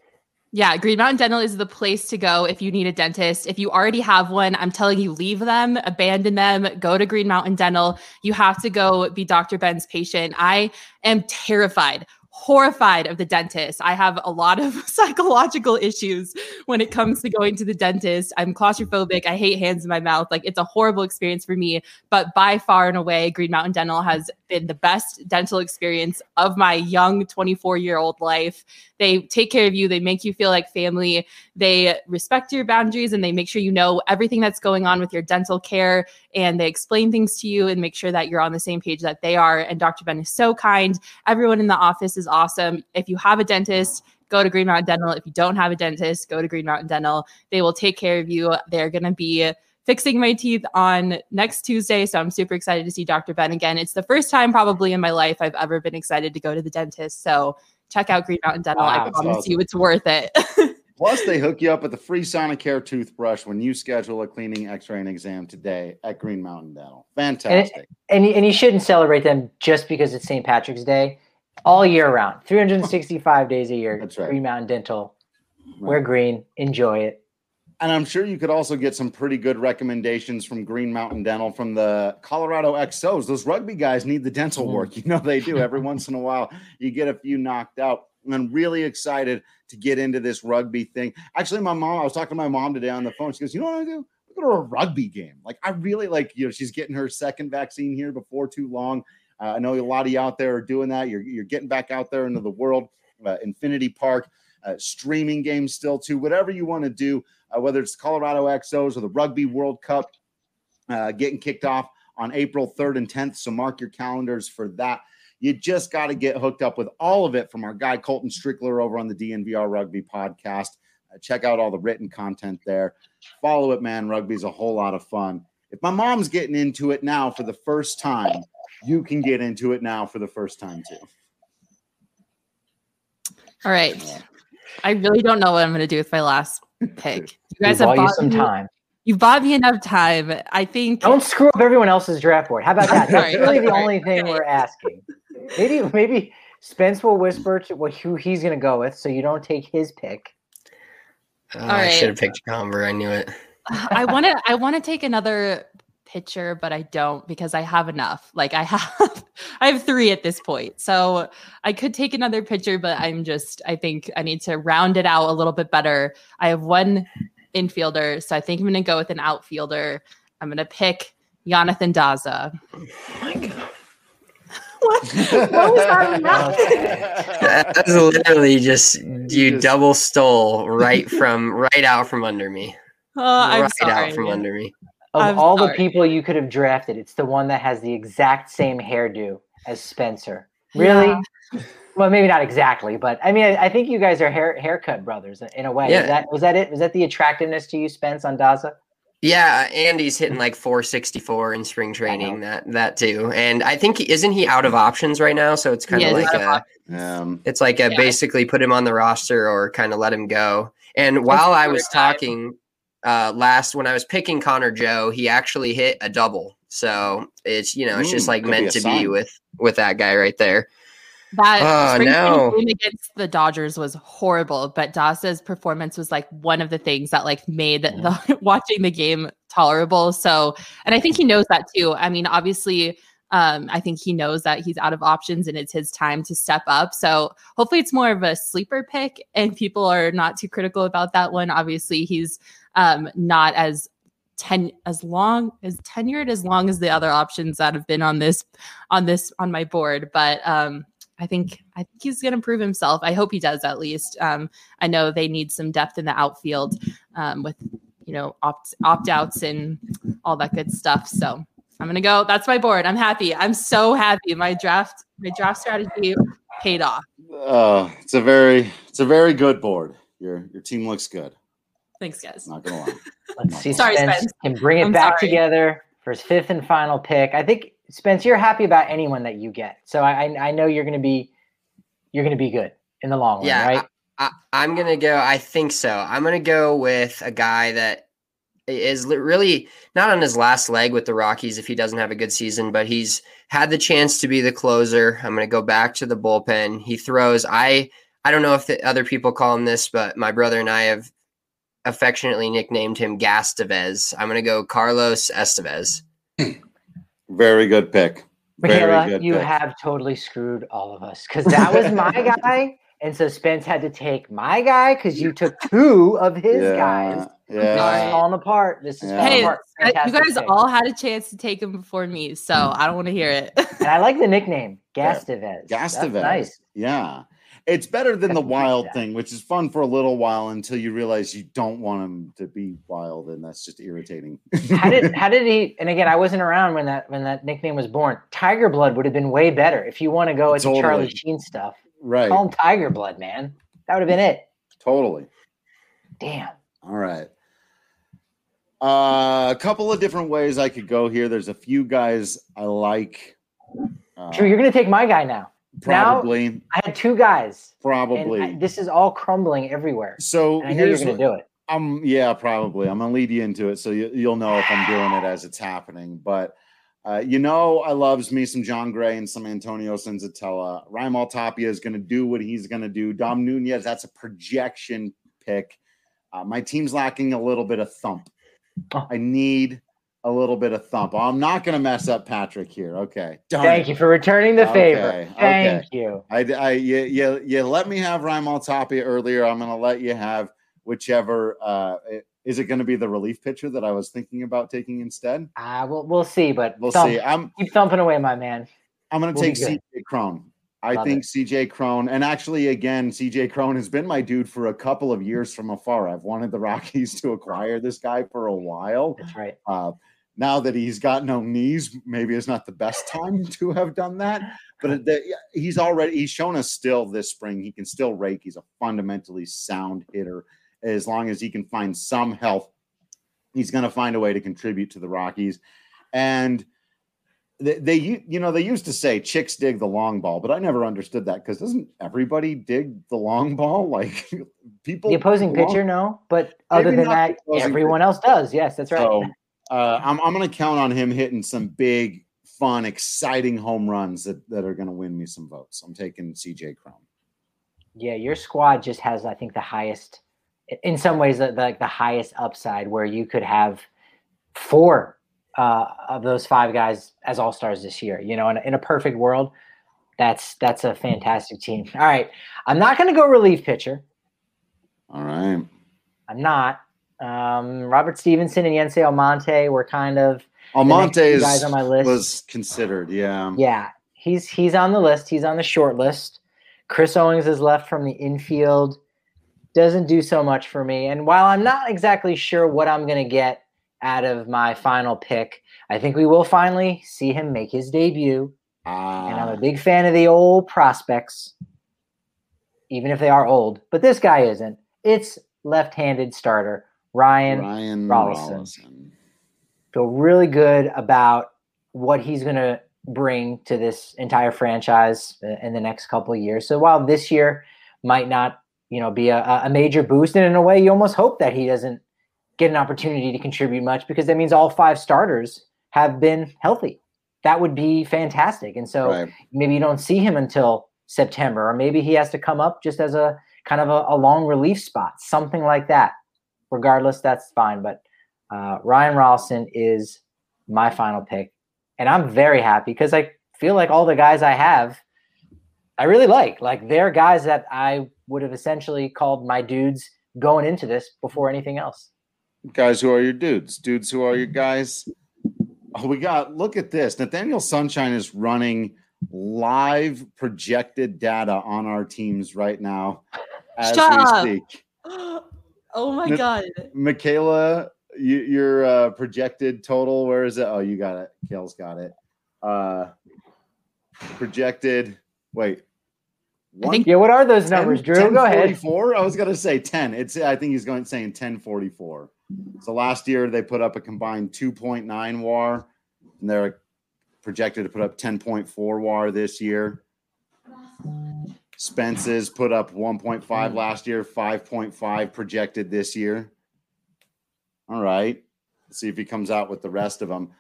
yeah, Green Mountain Dental is the place to go if you need a dentist. If you already have one, I'm telling you, leave them, abandon them, go to Green Mountain Dental. You have to go be Dr. Ben's patient. I am terrified, horrified of the dentist. I have a lot of psychological issues when it comes to going to the dentist. I'm claustrophobic. I hate hands in my mouth. Like it's a horrible experience for me. But by far and away, Green Mountain Dental has been the best dental experience of my young 24 year old life. They take care of you, they make you feel like family, they respect your boundaries, and they make sure you know everything that's going on with your dental care. And they explain things to you and make sure that you're on the same page that they are. And Dr. Ben is so kind. Everyone in the office is awesome. If you have a dentist, go to Green Mountain Dental. If you don't have a dentist, go to Green Mountain Dental. They will take care of you. They're going to be fixing my teeth on next Tuesday. So I'm super excited to see Dr. Ben again. It's the first time probably in my life I've ever been excited to go to the dentist. So check out Green Mountain Dental. Wow, I promise awesome. you it's worth it. Plus, they hook you up with a free Sonicare toothbrush when you schedule a cleaning, X-ray, and exam today at Green Mountain Dental. Fantastic. And, and, and you shouldn't celebrate them just because it's St. Patrick's Day. All year round, 365 days a year. That's right. Green Mountain Dental. Right. Wear green. Enjoy it. And I'm sure you could also get some pretty good recommendations from Green Mountain Dental from the Colorado XOs. Those rugby guys need the dental mm. work. You know they do. Every once in a while, you get a few knocked out. And I'm really excited to get into this rugby thing. Actually, my mom, I was talking to my mom today on the phone. She goes, You know what I do? Go to a rugby game. Like, I really like, you know, she's getting her second vaccine here before too long. Uh, I know a lot of you out there are doing that. You're, you're getting back out there into the world, uh, Infinity Park, streaming games still, too. Whatever you want to do, uh, whether it's Colorado XOs or the Rugby World Cup uh, getting kicked off on April 3rd and 10th. So mark your calendars for that. You just got to get hooked up with all of it from our guy Colton Strickler over on the DNVR Rugby podcast. Uh, check out all the written content there. Follow it, man. Rugby's a whole lot of fun. If my mom's getting into it now for the first time, you can get into it now for the first time too. All right. I really don't know what I'm going to do with my last pick. You guys have bought you some me, time. You've bought me enough time. I think. Don't screw up everyone else's draft board. How about that? That's really the only thing okay. we're asking. Maybe, maybe Spence will whisper to what who he's going to go with, so you don't take his pick. Uh, I right. should have picked Conver. I knew it. I want to. I want to take another pitcher, but I don't because I have enough. Like I have I have 3 at this point. So I could take another pitcher, but I'm just I think I need to round it out a little bit better. I have one infielder, so I think I'm going to go with an outfielder. I'm going to pick Jonathan Daza. Oh my god. what? what was that? That's literally just you double stole right from right out from under me. Oh, I'm right sorry. out from under me. Of I'm all sorry. the people you could have drafted, it's the one that has the exact same hairdo as Spencer. Really? Yeah. Well, maybe not exactly, but I mean, I, I, think you guys are hair haircut brothers in a way. Yeah. that was that it? Was that the attractiveness to you, Spence, on Daza? Yeah, Andy's hitting like 464 in spring training. That that too, and I think isn't he out of options right now? So it's kind of like a, um, it's like a yeah. basically put him on the roster or kind of let him go. And while I was talking, uh, last when I was picking Connor Joe, he actually hit a double. So it's you know it's just like meant be to sign. be with with that guy right there. That oh, no. game against the Dodgers was horrible, but Daza's performance was like one of the things that like made the watching the game tolerable. So, and I think he knows that too. I mean, obviously, um, I think he knows that he's out of options and it's his time to step up. So hopefully it's more of a sleeper pick and people are not too critical about that one. Obviously, he's um, not as ten as long as tenured as long as the other options that have been on this on this on my board. But um, I think I think he's going to prove himself. I hope he does at least. Um, I know they need some depth in the outfield um, with you know opt opt outs and all that good stuff. So I'm gonna go. That's my board. I'm happy. I'm so happy. My draft my draft strategy paid off. Uh, it's a very it's a very good board. Your your team looks good. Thanks, guys. Not gonna lie. Let's see. Sorry, Spence, Spence. can bring it I'm back sorry. together for his fifth and final pick. I think Spence, you're happy about anyone that you get. So I I know you're gonna be you're gonna be good in the long run, yeah, right? I, I, I'm gonna go. I think so. I'm gonna go with a guy that is really not on his last leg with the Rockies if he doesn't have a good season, but he's had the chance to be the closer. I'm going to go back to the bullpen. He throws. I I don't know if the other people call him this, but my brother and I have affectionately nicknamed him Gas I'm going to go Carlos Estevez. Very good pick. Michaela, you pick. have totally screwed all of us because that was my guy. And so Spence had to take my guy because you took two of his yeah, guys. Yeah, this is falling apart. This is yeah. hey, apart. Uh, you guys pick. all had a chance to take him before me, so I don't want to hear it. and I like the nickname Gastevez. Gastevez, nice. Yeah, it's better than the wild thing, which is fun for a little while until you realize you don't want him to be wild, and that's just irritating. how did how did he? And again, I wasn't around when that when that nickname was born. Tiger Blood would have been way better if you want to go with totally. Charlie Sheen stuff. Right. Call him Tiger Blood, man. That would have been it. Totally. Damn. All right. Uh, a couple of different ways I could go here. There's a few guys I like. Uh, Drew, you're going to take my guy now. Probably. Now, I had two guys. Probably. I, this is all crumbling everywhere. So I know you're going to do it. Um, yeah, probably. I'm gonna lead you into it, so you, will know if I'm doing it as it's happening. But uh, you know, I loves me some Jon Gray and some Antonio Senzatela. Raimel Tapia is gonna do what he's gonna do. Dom Nunez, that's a projection pick. Uh, my team's lacking a little bit of thump. Oh. I need a little bit of thump. I'm not going to mess up Patrick here. Okay. Darn Thank it. you for returning the favor. Okay. Thank okay. you. I, I, you, you, you let me have Raimel Tapia earlier. I'm going to let you have whichever. Uh, is it going to be the relief pitcher that I was thinking about taking instead? Uh, we'll, we'll see, but we'll thump, see. I'm keep thumping away, my man. I'm going to we'll take CJ Cron. I Love think it. CJ Cron, and actually, again, CJ Cron has been my dude for a couple of years from afar. I've wanted the Rockies to acquire this guy for a while. That's right. Uh, now that he's got no knees, maybe it's not the best time to have done that. But he's already he's shown us still this spring he can still rake. He's a fundamentally sound hitter. As long as he can find some health, he's going to find a way to contribute to the Rockies. And they, they you know they used to say chicks dig the long ball, but I never understood that because doesn't everybody dig the long ball? Like people, the opposing pitcher, no, but other than that, everyone pitcher. else does. Yes, that's right. So, uh, I'm, I'm going to count on him hitting some big, fun, exciting home runs that, that are going to win me some votes. I'm taking CJ Cron. Yeah, your squad just has, I think, the highest, in some ways, the, the, the highest upside where you could have four uh, of those five guys as all stars this year. You know, in, in a perfect world, that's that's a fantastic team. All right, I'm not going to go relief pitcher. All right, I'm not. Um, Robert Stephenson and Yency Almonte were kind of Almonte guys on my list. Was considered, yeah, yeah. He's he's on the list. He's on the short list. Chris Owings is left from the infield. Doesn't do so much for me. And while I'm not exactly sure what I'm going to get out of my final pick, I think we will finally see him make his debut. And I'm a ah. big fan of the old prospects, even if they are old. But this guy isn't. It's left-handed starter Ryan, Ryan Rollison. Rollison. Feel really good about what he's going to bring to this entire franchise in the next couple of years. So while this year might not, you know, be a, a major boost, and in a way, you almost hope that he doesn't get an opportunity to contribute much because that means all five starters have been healthy. That would be fantastic. And so right. maybe you don't see him until September, or maybe he has to come up just as a kind of a, a long relief spot, something like that regardless, that's fine. But uh, Ryan Rollison is my final pick. And I'm very happy because I feel like all the guys I have, I really like. Like they're guys that I would have essentially called my dudes going into this before anything else. Guys who are your dudes? Dudes who are your guys? Oh, we got look at this. Nathaniel Sunshine is running live projected data on our teams right now as Shut we speak. Oh my god. Michaela, you, your uh, projected total, where is it? Oh, you got it. Kale's got it. Uh projected wait. One, I think, yeah, what are those numbers, 10, Drew? 10, Go ahead. I was gonna say 10. It's I think he's going saying 1044. So last year they put up a combined 2.9 war, and they're projected to put up 10.4 war this year. Spence's put up 1.5 mm. last year, 5.5 projected this year. All right. Let's see if he comes out with the rest of them.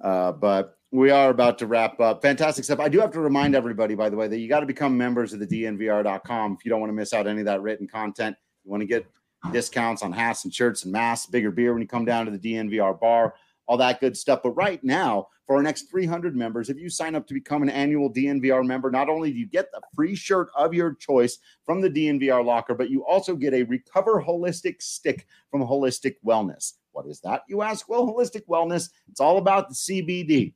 Uh, but we are about to wrap up. Fantastic stuff. I do have to remind everybody, by the way, that you got to become members of the DNVR.com if you don't want to miss out any of that written content. You want to get discounts on hats and shirts and masks, bigger beer when you come down to the DNVR bar. all that good stuff. But right now, for our next 300 members, if you sign up to become an annual DNVR member, not only do you get the free shirt of your choice from the DNVR locker, but you also get a Recover Holistic stick from Holistik Wellness. What is that, you ask? Well, Holistik Wellness, it's all about the CBD.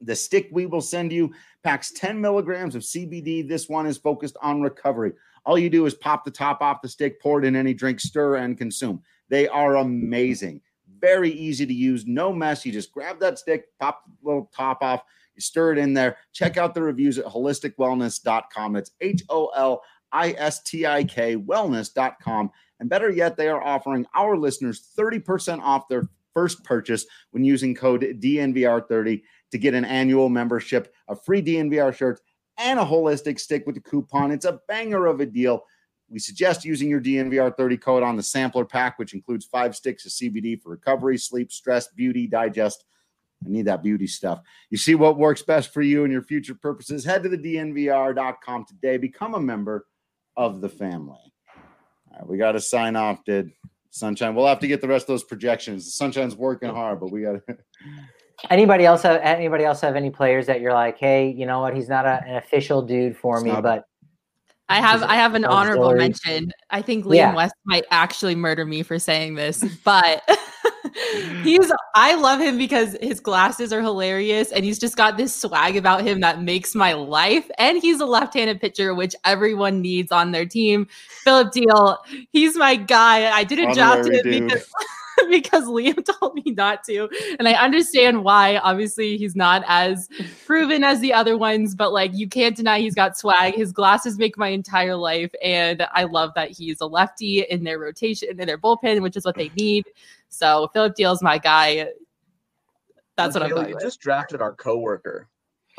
The stick we will send you packs 10 milligrams of CBD. This one is focused on recovery. All you do is pop the top off the stick, pour it in any drink, stir, and consume. They are amazing. Very easy to use, no mess. You just grab that stick, pop the little top off, you stir it in there. Check out the reviews at holistikwellness.com. It's H O L I S T I K wellness.com. And better yet, they are offering our listeners 30% off their first purchase when using code DNVR30 to get an annual membership, a free DNVR shirt, and a holistic stick with the coupon. It's a banger of a deal. We suggest using your DNVR 30 code on the sampler pack, which includes five sticks of CBD for recovery, sleep, stress, beauty, digest. I need that beauty stuff. You see what works best for you and your future purposes. Head to the DNVR.com today. Become a member of the family. All right, we got to sign off, did Sunshine. We'll have to get the rest of those projections. Sunshine's working hard, but we got to. Anybody else have anybody else have any players that you're like, hey, you know what? He's not a, an official dude for it's me, not, but I have I have an honorable mention. I think Liam yeah. West might actually murder me for saying this, but he's I love him because his glasses are hilarious and he's just got this swag about him that makes my life. And he's a left-handed pitcher, which everyone needs on their team. Phillip Diehl, he's my guy. I didn't draft him because because Liam told me not to. And I understand why. Obviously, he's not as proven as the other ones, but like you can't deny he's got swag. His glasses make my entire life. And I love that he's a lefty in their rotation, in their bullpen, which is what they need. So Phillip Diehl's my guy. That's what I'm going just drafted our coworker.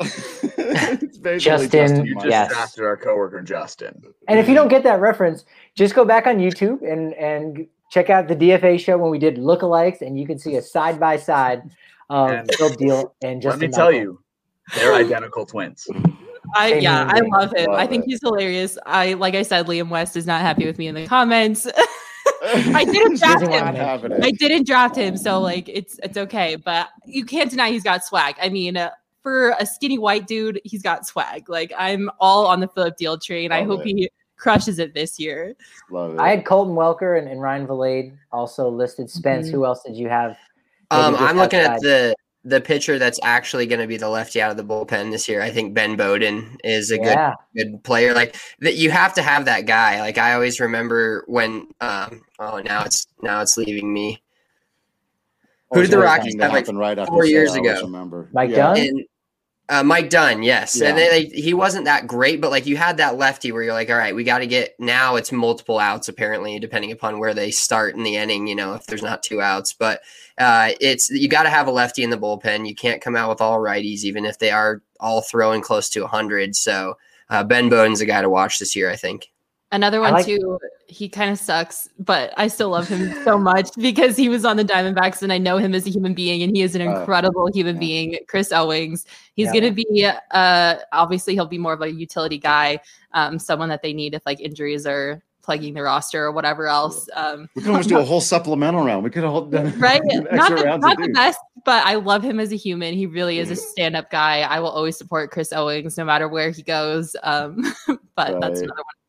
Justin, Justin you just yes. drafted our coworker Justin. And if you don't get that reference, just go back on YouTube and and check out the DFA show when we did lookalikes, and you can see a side by side of Phil Diehl and just. Let me tell you, they're identical twins. I yeah, I love him. Love I think it. he's hilarious. I like I said, Liam West is not happy with me in the comments. I didn't draft him. I didn't draft him, so like it's it's okay. But you can't deny he's got swag. I mean, uh, for a skinny white dude, he's got swag. Like I'm all on the Phillip Diehl train. Love I hope it. he crushes it this year. Love it. I had Colton Welker and, and Ryan Vilade also listed. Spence, mm-hmm. who else did you have? Um, I'm looking outside? at the the pitcher that's actually going to be the lefty out of the bullpen this year. I think Ben Bowden is a yeah. good good player. Like that, you have to have that guy. Like I always remember when. Um, oh, now it's now it's leaving me. Who did the Rockies have like right four years ago? Remember Mike yeah. Dunn. Uh, Mike Dunn, yes, yeah. and they, like, he wasn't that great, but like you had that lefty where you're like, all right, we got to get now. It's multiple outs apparently, depending upon where they start in the inning. You know, if there's not two outs, but uh, it's you got to have a lefty in the bullpen. You can't come out with all righties, even if they are all throwing close to hundred. So uh, Ben Bowden's a guy to watch this year, I think. Another one like- too. He kind of sucks, but I still love him so much because he was on the Diamondbacks, and I know him as a human being, and he is an uh, incredible uh, human yeah. being. Chris Owings. He's yeah. going to be, uh, obviously, he'll be more of a utility guy, um, someone that they need if like injuries are plugging the roster or whatever else. Um, we could almost do a whole supplemental round. We could have done right, not the, not the best, but I love him as a human. He really is a stand-up guy. I will always support Chris Owings no matter where he goes. Um, but right. that's another one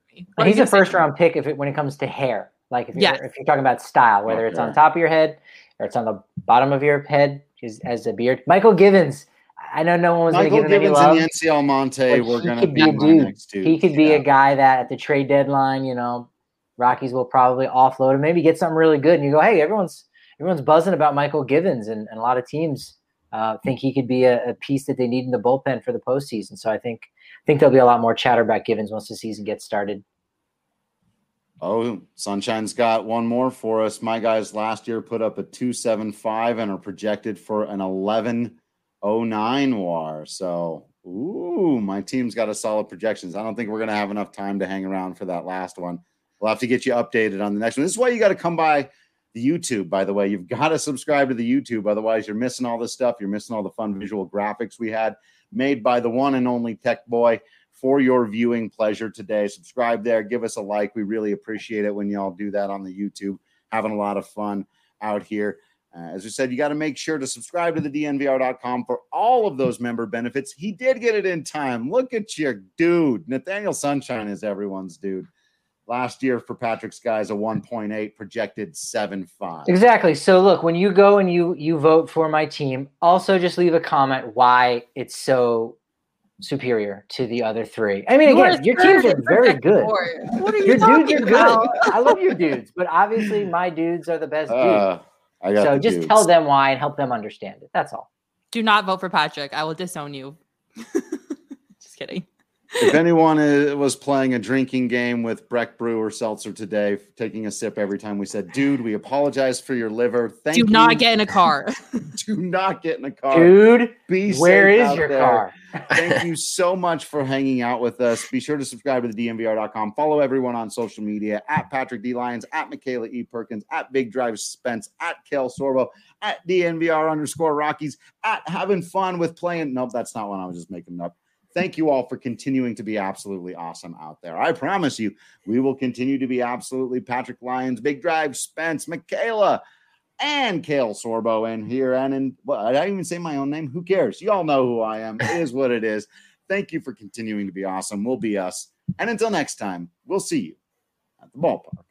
he's a first round pick if it, when it comes to hair. Like if you're, yes. if you're talking about style, whether it's on top of your head or it's on the bottom of your head as a beard. Mychal Givens. I know no one was going to give him Givens any love. and Yency Almonte were going to be, a dude. He could be yeah. a guy that at the trade deadline, you know, Rockies will probably offload him, maybe get something really good. And you go, hey, everyone's everyone's buzzing about Mychal Givens, and, and a lot of teams uh, think he could be a, a, piece that they need in the bullpen for the postseason. So I think I think there'll be a lot more chatter about Givens once the season gets started. Oh, Sunshine's got one more for us. My guys last year put up a 275 and are projected for an 1109 war. So, ooh, my team's got a solid projections. I don't think we're going to have enough time to hang around for that last one. We'll have to get you updated on the next one. This is why you got to come by the YouTube, by the way. You've got to subscribe to the YouTube. Otherwise, you're missing all this stuff. You're missing all the fun visual graphics we had made by the one and only Tech Boy for your viewing pleasure today. Subscribe there, give us a like. We really appreciate it when y'all do that on the YouTube. Having a lot of fun out here. Uh, as we said, you got to make sure to subscribe to the DNVR.com for all of those member benefits. He did get it in time. Look at your dude. Nathaniel Sunshine is everyone's dude. Last year for Patrick's guys, a 1.8 projected 7.5. Exactly. So look, when you go and you you vote for my team, also just leave a comment why it's so superior to the other three. I mean, again, your teams are very good. What are you your dudes are good. I love your dudes, but obviously my dudes are the best uh, dudes. so just dudes. tell them why and help them understand it. That's all. Do not vote for Patrick. I will disown you. just kidding if anyone was playing a drinking game with Breck Brew or Seltzer today, taking a sip every time we said, "Dude, we apologize for your liver. Thank Do you." not get in a car. Do not get in a car, dude. Be where is your there. car? Thank you so much for hanging out with us. Be sure to subscribe to the DNVR.com. Follow everyone on social media at Patrick D Lyons, at Michaela E Perkins, at Big Drive Spence, at Kale Sorbo, at DNVR underscore Rockies, at having fun with playing. Nope, that's not one I was just making up thank you all for continuing to be absolutely awesome out there. I promise you, we will continue to be absolutely Patrick Lyons, Big Drive, Spence, Michaela, and Kale Sorbo in here. And in, well, I didn't even say my own name. Who cares? You all know who I am. It is what it is. Thank you for continuing to be awesome. We'll be us. And until next time, we'll see you at the ballpark.